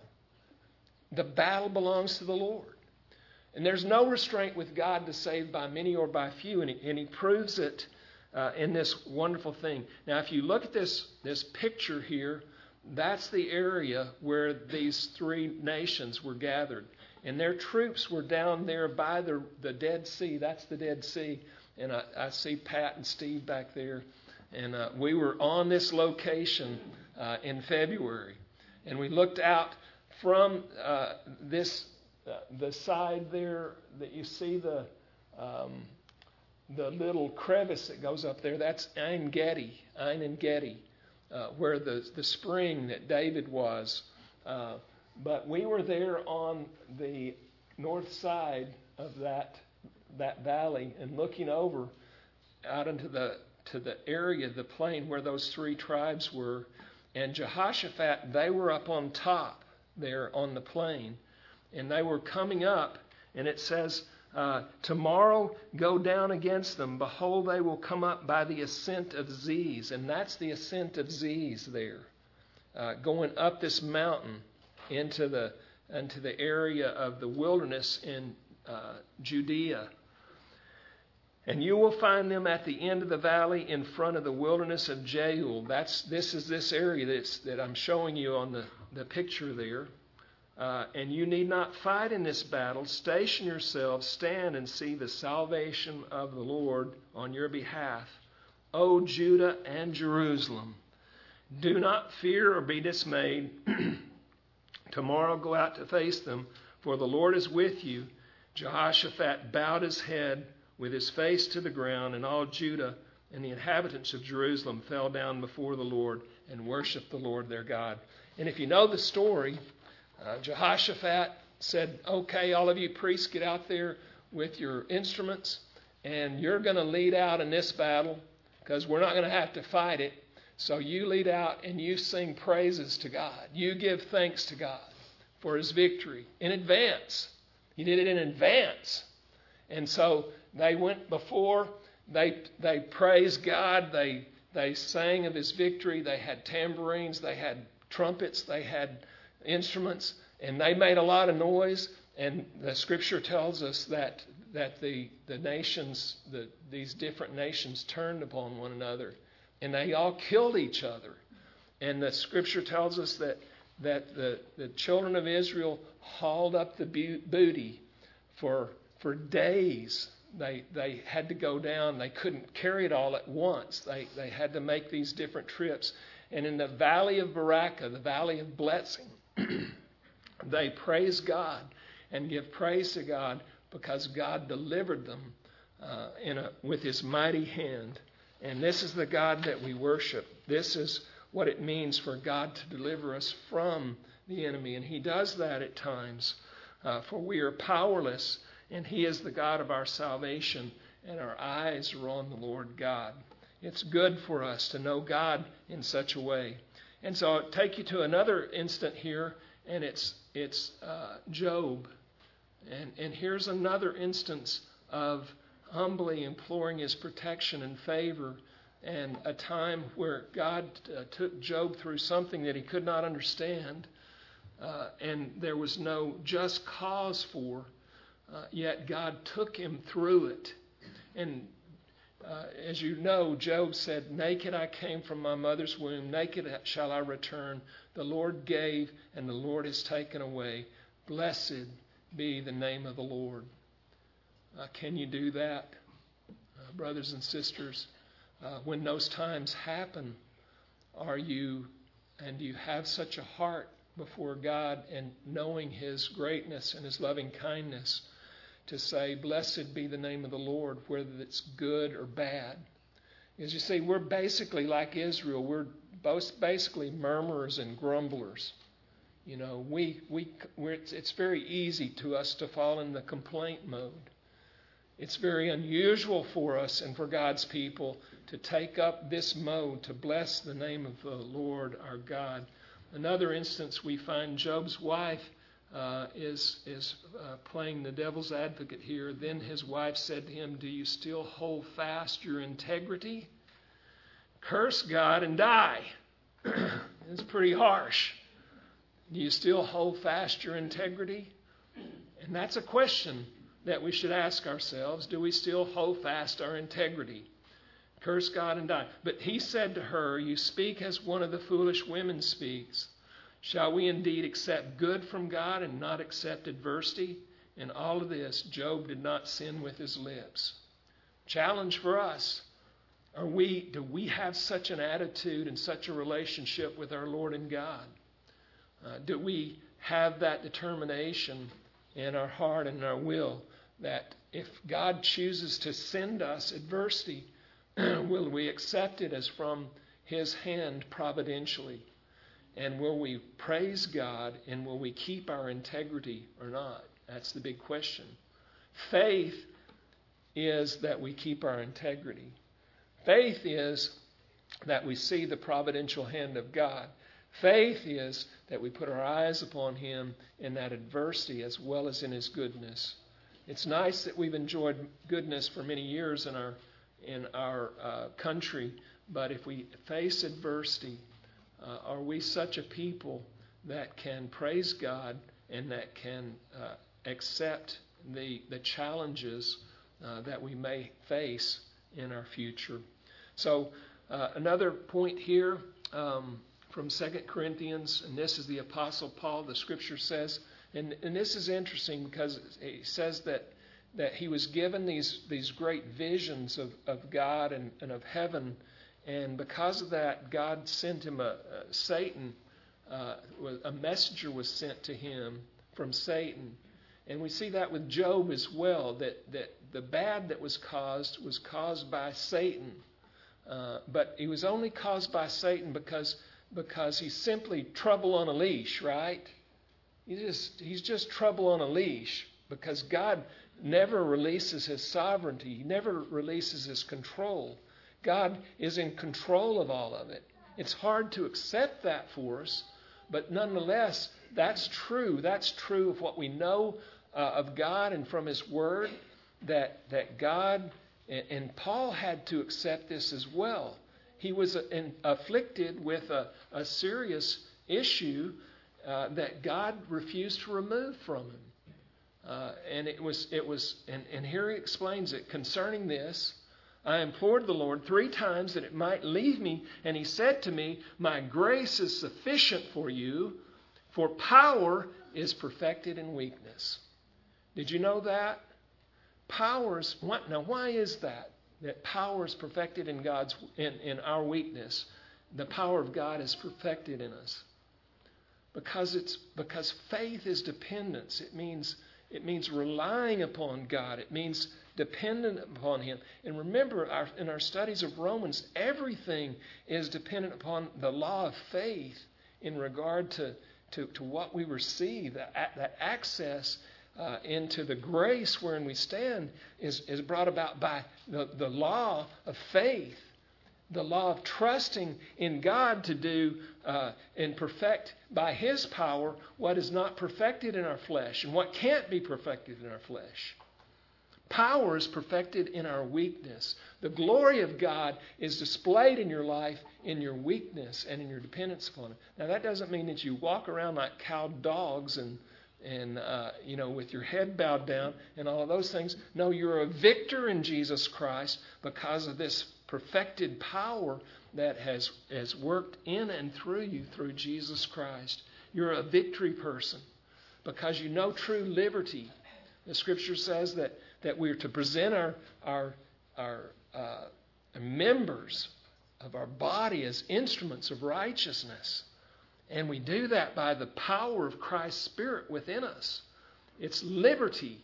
[SPEAKER 1] The battle belongs to the Lord. And there's no restraint with God to save by many or by few, and He, and he proves it uh, in this wonderful thing. Now, if you look at this, this picture here, that's the area where these three nations were gathered. And their troops were down there by the, the Dead Sea. That's the Dead Sea. And I, I see Pat and Steve back there. And uh, we were on this location uh, in February. And we looked out from uh, this, uh, the side there that you see the, um, the little crevice that goes up there. That's Ein Gedi, Ein and Gedi uh, where the, the spring that David was. Uh, but we were there on the north side of that, that valley and looking over out into the, to the area, the plain where those three tribes were. And Jehoshaphat, they were up on top there on the plain. And they were coming up, and it says, uh, tomorrow go down against them. Behold, they will come up by the ascent of Ziz. And that's the ascent of Ziz there, uh, going up this mountain into the, into the area of the wilderness in uh, Judea. And you will find them at the end of the valley in front of the wilderness of Jeul. That's, this is this area that's, that I'm showing you on the, the picture there. Uh, and you need not fight in this battle. Station yourselves, stand and see the salvation of the Lord on your behalf. O Judah and Jerusalem, do not fear or be dismayed. [clears throat] Tomorrow go out to face them, for the Lord is with you. Jehoshaphat bowed his head with his face to the ground, and all Judah and the inhabitants of Jerusalem fell down before the Lord and worshiped the Lord their God. And if you know the story, uh, Jehoshaphat said, Okay, all of you priests, get out there with your instruments, and you're going to lead out in this battle because we're not going to have to fight it. So you lead out and you sing praises to God. You give thanks to God for his victory in advance. He did it in advance. And so they went before, they, they praised God, they, they sang of his victory, they had tambourines, they had trumpets, they had instruments, and they made a lot of noise. And the scripture tells us that that the the nations, the, these different nations, turned upon one another, and they all killed each other. And the scripture tells us that that the, the children of Israel hauled up the booty for for days. They they had to go down. They couldn't carry it all at once. They they had to make these different trips. And in the valley of Berachah, the valley of blessing, [clears throat] they praise God and give praise to God because God delivered them uh, in a, with His mighty hand. And this is the God that we worship. This is what it means for God to deliver us from the enemy. And He does that at times, uh, for we are powerless, and He is the God of our salvation, and our eyes are on the Lord God. It's good for us to know God in such a way. And so I'll take you to another instant here, and it's, it's uh, Job. And, and here's another instance of humbly imploring his protection and favor, and a time where God uh, took Job through something that he could not understand, uh, and there was no just cause for, uh, yet God took him through it. And uh, as you know, Job said, Naked I came from my mother's womb, naked shall I return. The Lord gave, and the Lord has taken away. Blessed be the name of the Lord. Uh, can you do that, uh, brothers and sisters? Uh, when those times happen, are you, and do you have such a heart before God and knowing His greatness and His loving kindness? To say, Blessed be the name of the Lord, whether it's good or bad. As you see, we're basically like Israel. We're both basically murmurers and grumblers. You know, we, we, it's, it's very easy to us to fall in the complaint mode. It's very unusual for us and for God's people to take up this mode to bless the name of the Lord our God. Another instance, we find Job's wife uh, is, is uh, playing the devil's advocate here. Then his wife said to him, Do you still hold fast your integrity? Curse God and die. [clears throat] it's pretty harsh. Do you still hold fast your integrity? And that's a question that we should ask ourselves. Do we still hold fast our integrity? Curse God and die. But he said to her, You speak as one of the foolish women speaks. Shall we indeed accept good from God and not accept adversity? In all of this, Job did not sin with his lips. Challenge for us. Are we, do we have such an attitude and such a relationship with our Lord and God? Uh, do we have that determination in our heart and in our will that if God chooses to send us adversity, [clears throat] will we accept it as from His hand providentially? And will we praise God and will we keep our integrity or not? That's the big question. Faith is that we keep our integrity. Faith is that we see the providential hand of God. Faith is that we put our eyes upon Him in that adversity as well as in His goodness. It's nice that we've enjoyed goodness for many years in our in our uh, country, but if we face adversity, uh, are we such a people that can praise God and that can uh, accept the the challenges uh, that we may face in our future? So uh, another point here. Um, from 2 Corinthians, and this is the Apostle Paul, the scripture says, and, and this is interesting because he says that, that he was given these, these great visions of, of God and, and of heaven, and because of that, God sent him a, Satan, uh, a messenger was sent to him from Satan. And we see that with Job as well, that, that the bad that was caused was caused by Satan. Uh, but it was only caused by Satan because because he's simply trouble on a leash, right? He just, he's just trouble on a leash because God never releases his sovereignty, he never releases his control. God is in control of all of it. It's hard to accept that for us, but nonetheless, that's true. That's true of what we know uh, of God and from His Word, that, that God, and, and Paul had to accept this as well he was in, afflicted with a, a serious issue uh, that God refused to remove from him. Uh, and it was, it was, and, and here he explains it concerning this. I implored the Lord three times that it might leave me, and he said to me, My grace is sufficient for you, for power is perfected in weakness. Did you know that? Powers, what, now why is that? that power is perfected in God's in, in our weakness. The power of God is perfected in us. Because it's because faith is dependence. It means it means relying upon God. It means dependent upon Him. And remember, our, in our studies of Romans, everything is dependent upon the law of faith in regard to, to, to what we receive, that, that access uh, into the grace wherein we stand is, is brought about by the, the law of faith, the law of trusting in God to do uh, and perfect by His power what is not perfected in our flesh and what can't be perfected in our flesh. Power is perfected in our weakness. The glory of God is displayed in your life in your weakness and in your dependence upon Him. Now, that doesn't mean that you walk around like cowed dogs and and uh, you know with your head bowed down and all of those things no you're a victor in jesus christ because of this perfected power that has has worked in and through you through jesus christ you're a victory person because you know true liberty the scripture says that that we're to present our our our uh, members of our body as instruments of righteousness and we do that by the power of Christ's Spirit within us. It's liberty.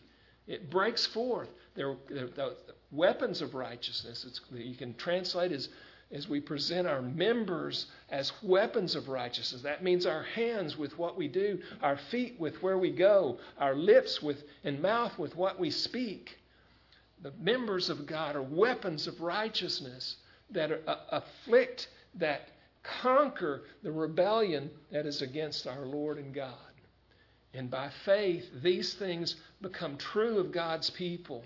[SPEAKER 1] It breaks forth. They're the weapons of righteousness. It's, you can translate as, as we present our members as weapons of righteousness. That means our hands with what we do, our feet with where we go, our lips with and mouth with what we speak. The members of God are weapons of righteousness that are, uh, afflict, that conquer the rebellion that is against our Lord and God. And by faith, these things become true of God's people.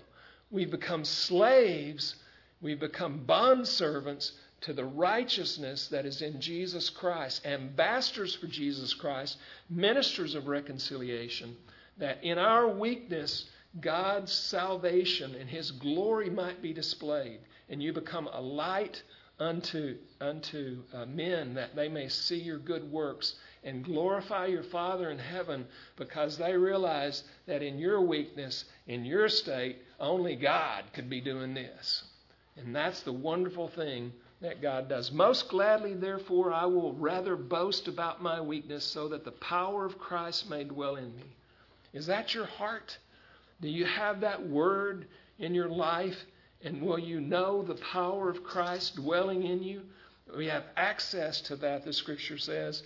[SPEAKER 1] We become slaves, we become bondservants to the righteousness that is in Jesus Christ, ambassadors for Jesus Christ, ministers of reconciliation, that in our weakness, God's salvation and His glory might be displayed, and you become a light unto, unto uh, men that they may see your good works and glorify your Father in heaven because they realize that in your weakness, in your state, only God could be doing this. And that's the wonderful thing that God does. Most gladly, therefore, I will rather boast about my weakness so that the power of Christ may dwell in me. Is that your heart? Do you have that word in your life? And will you know the power of Christ dwelling in you? We have access to that, the scripture says.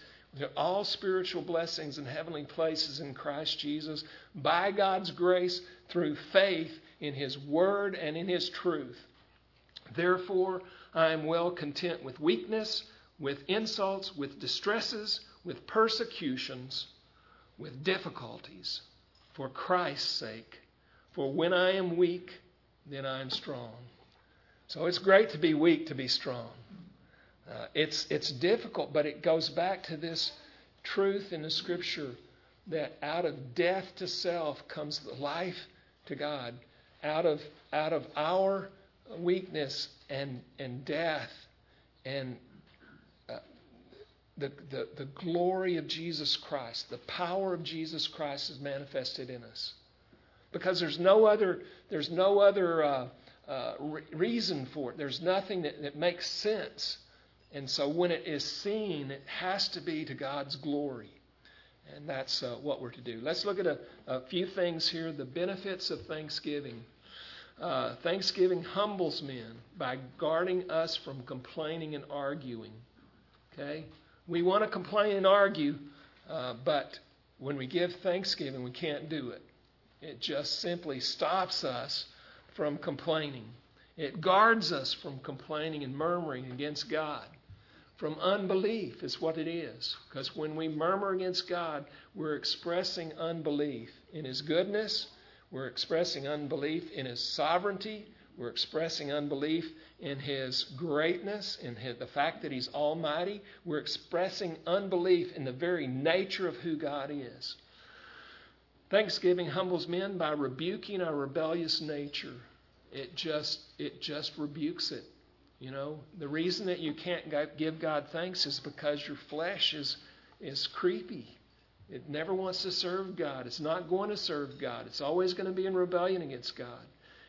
[SPEAKER 1] All spiritual blessings in heavenly places in Christ Jesus by God's grace through faith in His Word and in His truth. Therefore, I am well content with weakness, with insults, with distresses, with persecutions, with difficulties, for Christ's sake. For when I am weak, then I am strong. So it's great to be weak to be strong. Uh, it's, it's difficult, but it goes back to this truth in the Scripture that out of death to self comes the life to God. Out of, out of our weakness and, and death and uh, the, the, the glory of Jesus Christ, the power of Jesus Christ is manifested in us. Because there's no other, there's no other uh, uh, re- reason for it. There's nothing that, that makes sense. And so when it is seen, it has to be to God's glory. And that's uh, what we're to do. Let's look at a, a, few things here the benefits of Thanksgiving. Uh, thanksgiving humbles men by guarding us from complaining and arguing. Okay? We want to complain and argue, uh, but when we give thanksgiving, we can't do it. It just simply stops us from complaining. It guards us from complaining and murmuring against God from unbelief, is what it is. Because when we murmur against God, we're expressing unbelief in His goodness, we're expressing unbelief in His sovereignty, we're expressing unbelief in His greatness, in his, the fact that He's almighty. We're expressing unbelief in the very nature of who God is. Thanksgiving humbles men by rebuking our rebellious nature. It just, it just rebukes it. You know, the reason that you can't give God thanks is because your flesh is, is creepy. It never wants to serve God. It's not going to serve God. It's always going to be in rebellion against God.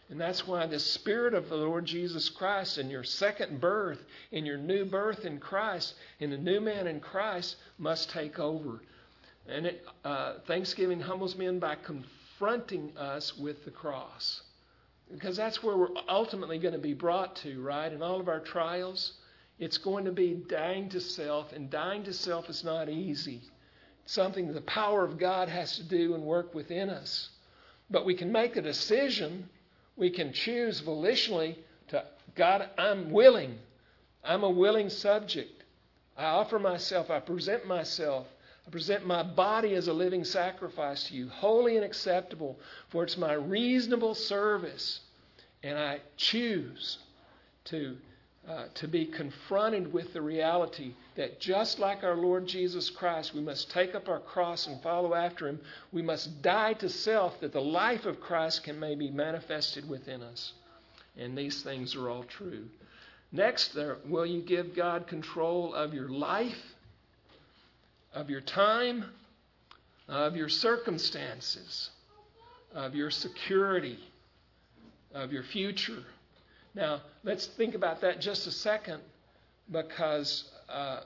[SPEAKER 1] And that's why the Spirit of the Lord Jesus Christ in your second birth, in your new birth in Christ, in the new man in Christ, must take over. And it, uh, Thanksgiving humbles men by confronting us with the cross. Because that's where we're ultimately going to be brought to, right? In all of our trials, it's going to be dying to self, and dying to self is not easy. Something the power of God has to do and work within us. But we can make a decision, we can choose volitionally to, God, I'm willing. I'm a willing subject. I offer myself, I present myself I present my body as a living sacrifice to you, holy and acceptable, for it's my reasonable service. And I choose to, uh, to be confronted with the reality that just like our Lord Jesus Christ, we must take up our cross and follow after him. We must die to self that the life of Christ can may be manifested within us. And these things are all true. Next, there, will you give God control of your life? of your time, of your circumstances, of your security, of your future. Now, let's think about that just a second because uh,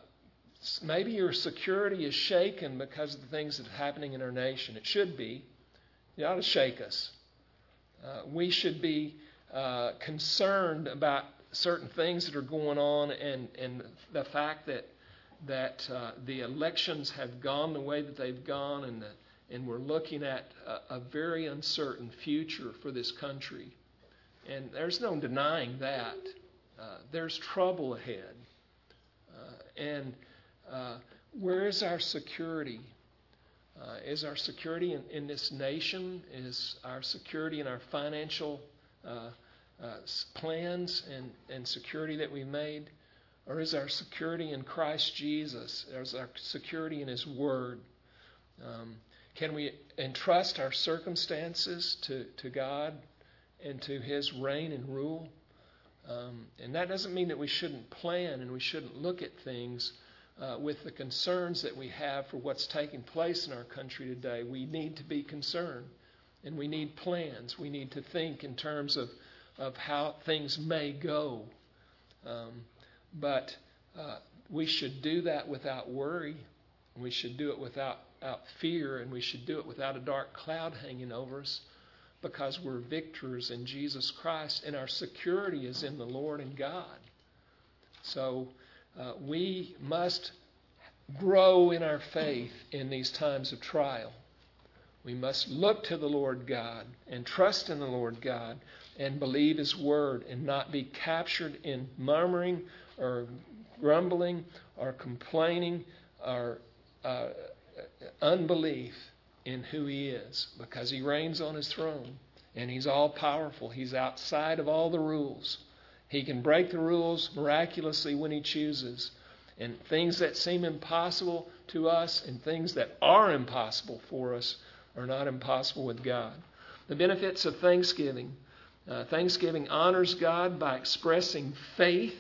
[SPEAKER 1] maybe your security is shaken because of the things that are happening in our nation. It should be. It ought to shake us. Uh, we should be uh, concerned about certain things that are going on and, and the fact that that uh, the elections have gone the way that they've gone, and, the, and we're looking at a, a, very uncertain future for this country. And there's no denying that. Uh, there's trouble ahead. Uh, and uh, where is our security? Uh, is our security in, in, this nation? Is our security in our financial uh, uh, plans and, and security that we've made? Or is our security in Christ Jesus? Is our security in His Word? Um, can we entrust our circumstances to, to God and to His reign and rule? Um, and that doesn't mean that we shouldn't plan and we shouldn't look at things uh, with the concerns that we have for what's taking place in our country today. We need to be concerned and we need plans. We need to think in terms of, of how things may go. Um, but uh, we should do that without worry. We should do it without, without fear, and we should do it without a dark cloud hanging over us because we're victors in Jesus Christ, and our security is in the Lord and God. So uh, we must grow in our faith in these times of trial. We must look to the Lord God and trust in the Lord God and believe His word and not be captured in murmuring or grumbling or complaining or uh, unbelief in who He is because He reigns on His throne and He's all powerful. He's outside of all the rules. He can break the rules miraculously when He chooses. And things that seem impossible to us and things that are impossible for us are not impossible with God. The benefits of Thanksgiving. Uh, Thanksgiving honors God by expressing faith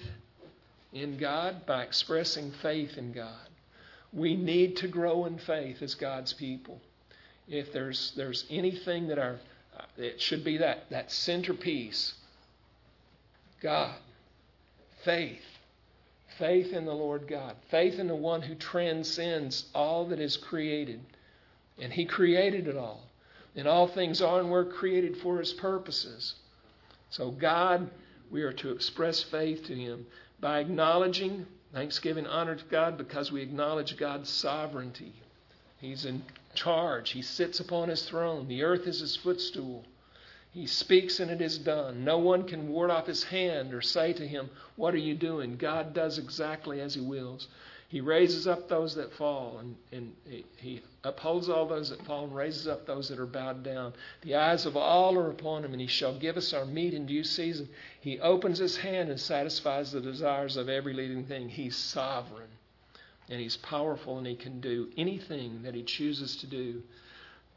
[SPEAKER 1] in God, by expressing faith in God. We need to grow in faith as God's people. If there's, there's anything that our, uh, it should be that, that centerpiece God, faith, faith in the Lord God, faith in the one who transcends all that is created. And He created it all. And all things are and were created for His purposes. So, God, we are to express faith to Him by acknowledging thanksgiving, honor to God because we acknowledge God's sovereignty. He's in charge, He sits upon His throne, the earth is His footstool. He speaks and it is done. No one can ward off his hand or say to him, What are you doing? God does exactly as he wills. He raises up those that fall, and, and he, he upholds all those that fall, and raises up those that are bowed down. The eyes of all are upon him, and he shall give us our meat in due season. He opens his hand and satisfies the desires of every living thing. He's sovereign, and he's powerful, and he can do anything that he chooses to do.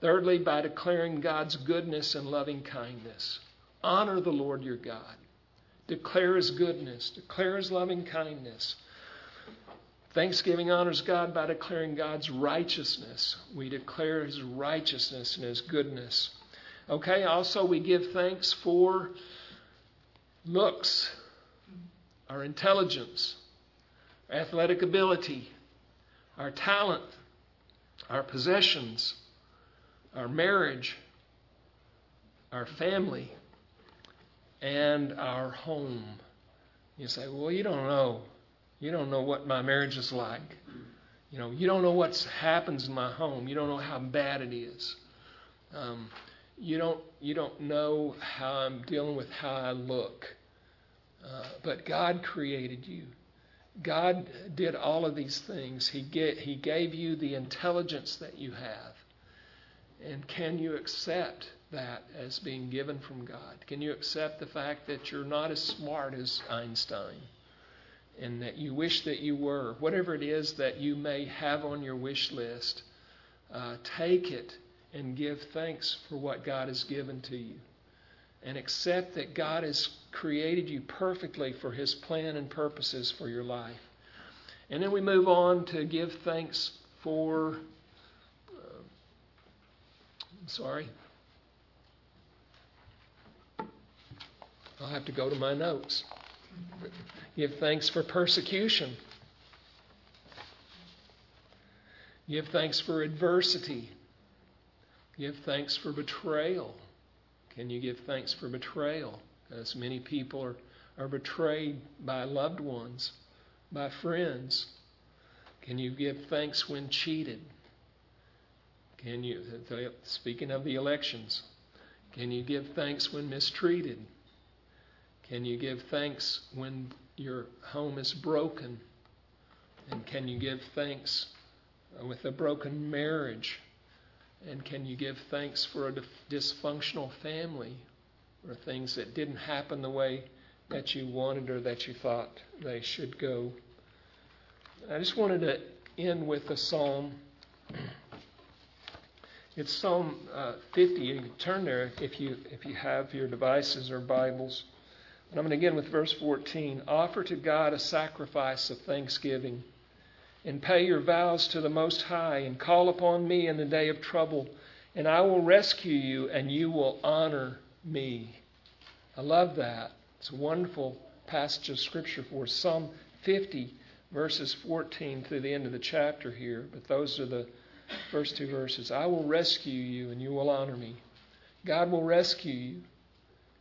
[SPEAKER 1] Thirdly, by declaring God's goodness and loving kindness. Honor the Lord your God. Declare his goodness. Declare his loving kindness. Thanksgiving honors God by declaring God's righteousness. We declare his righteousness and his goodness. Okay, also we give thanks for looks, our intelligence, athletic ability, our talent, our possessions our marriage, our family, and our home. You say, well, you don't know. You don't know what my marriage is like. You know, you don't know what happens in my home. You don't know how bad it is. Um, you don't you don't know how I'm dealing with how I look. Uh, but God created you. God did all of these things. He get, He gave you the intelligence that you have. And can you accept that as being given from God? Can you accept the fact that you're not as smart as Einstein and that you wish that you were? Whatever it is that you may have on your wish list, uh, take it and give thanks for what God has given to you. And accept that God has created you perfectly for His plan and purposes for your life. And then we move on to give thanks for uh, Sorry. I'll have to go to my notes. Give thanks for persecution. Give thanks for adversity. Give thanks for betrayal. Can you give thanks for betrayal? As many people are, are betrayed by loved ones, by friends. Can you give thanks when cheated? Can you, speaking of the elections, can you give thanks when mistreated? Can you give thanks when your home is broken? And can you give thanks with a broken marriage? And can you give thanks for a dysfunctional family or things that didn't happen the way that you wanted or that you thought they should go? I just wanted to end with a psalm. It's Psalm uh, 50. You can turn there if you if you have your devices or Bibles. And I'm going to begin with verse 14. Offer to God a sacrifice of thanksgiving, and pay your vows to the Most High, and call upon me in the day of trouble, and I will rescue you, and you will honor me. I love that. It's a wonderful passage of Scripture for Psalm 50, verses 14 through the end of the chapter here. But those are the first two verses. I will rescue you, and you will honor me. God will rescue you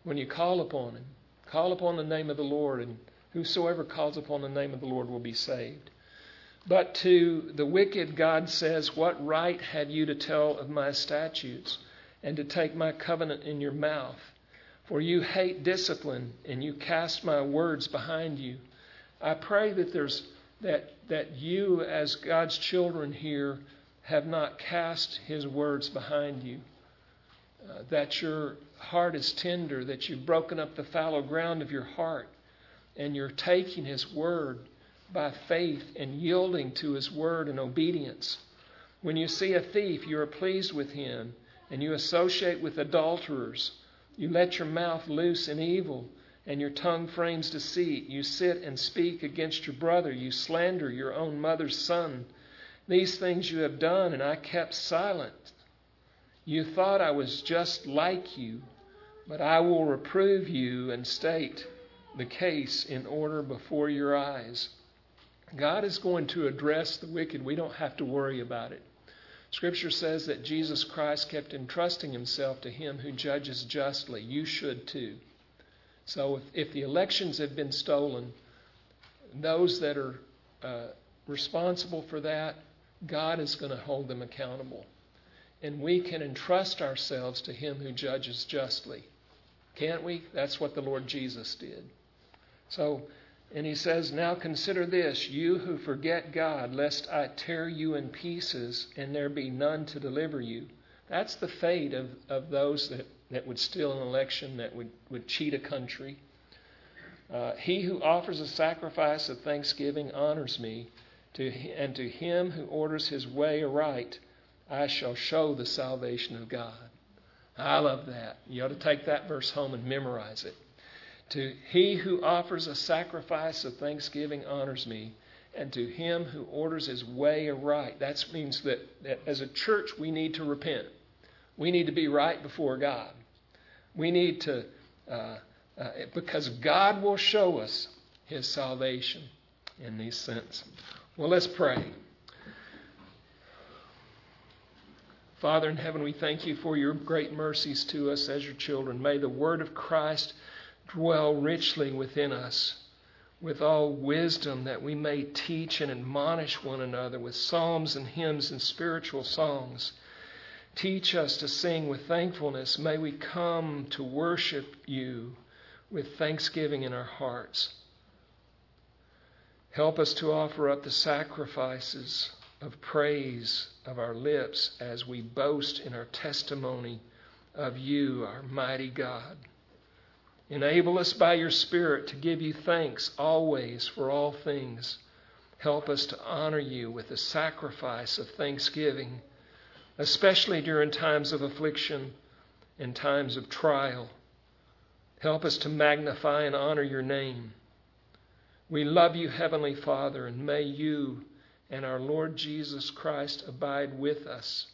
[SPEAKER 1] when you call upon Him. Call upon the name of the Lord, and whosoever calls upon the name of the Lord will be saved. But to the wicked, God says, What right have you to tell of my statutes and to take my covenant in your mouth? For you hate discipline, and you cast my words behind you. I pray that there's that that you as God's children here have not cast his words behind you. Uh, that your heart is tender, that you've broken up the fallow ground of your heart, and you're taking His word by faith and yielding to His word and obedience. When you see a thief, you are pleased with him, and you associate with adulterers. You let your mouth loose in evil, and your tongue frames deceit. You sit and speak against your brother. You slander your own mother's son. These things you have done, and I kept silent. You thought I was just like you, but I will reprove you and state the case in order before your eyes. God is going to address the wicked. We don't have to worry about it. Scripture says that Jesus Christ kept entrusting himself to him who judges justly. You should too. So if, if the elections have been stolen, those that are uh, responsible for that, God is going to hold them accountable and we can entrust ourselves to Him who judges justly. Can't we? That's what the Lord Jesus did. So, and He says, Now consider this, you who forget God, lest I tear you in pieces and there be none to deliver you. That's the fate of, of those that, that would steal an election, that would, would cheat a country. Uh, he who offers a sacrifice of thanksgiving honors me, to, and to him who orders his way aright, I shall show the salvation of God. I love that. You ought to take that verse home and memorize it. To he who offers a sacrifice of thanksgiving honors me, and to him who orders his way aright. That means that, that as a church we need to repent. We need to be right before God. We need to, uh, uh, because God will show us his salvation in these sense. Well, let's pray. Father in heaven, we thank you for your great mercies to us as your children. May the word of Christ dwell richly within us with all wisdom that we may teach and admonish one another with psalms and hymns and spiritual songs. Teach us to sing with thankfulness. May we come to worship you with thanksgiving in our hearts. Help us to offer up the sacrifices of praise of our lips as we boast in our testimony of you, our mighty God. Enable us by your Spirit to give you thanks always for all things. Help us to honor you with the sacrifice of thanksgiving, especially during times of affliction and times of trial. Help us to magnify and honor your name. We love you, Heavenly Father, and may you and our Lord Jesus Christ abide with us.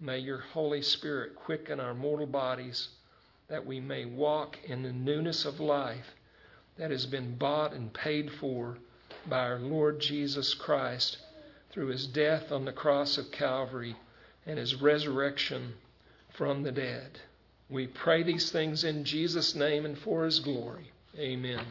[SPEAKER 1] May your Holy Spirit quicken our mortal bodies that we may walk in the newness of life that has been bought and paid for by our Lord Jesus Christ through his death on the cross of Calvary and his resurrection from the dead. We pray these things in Jesus' name and for his glory. Amen.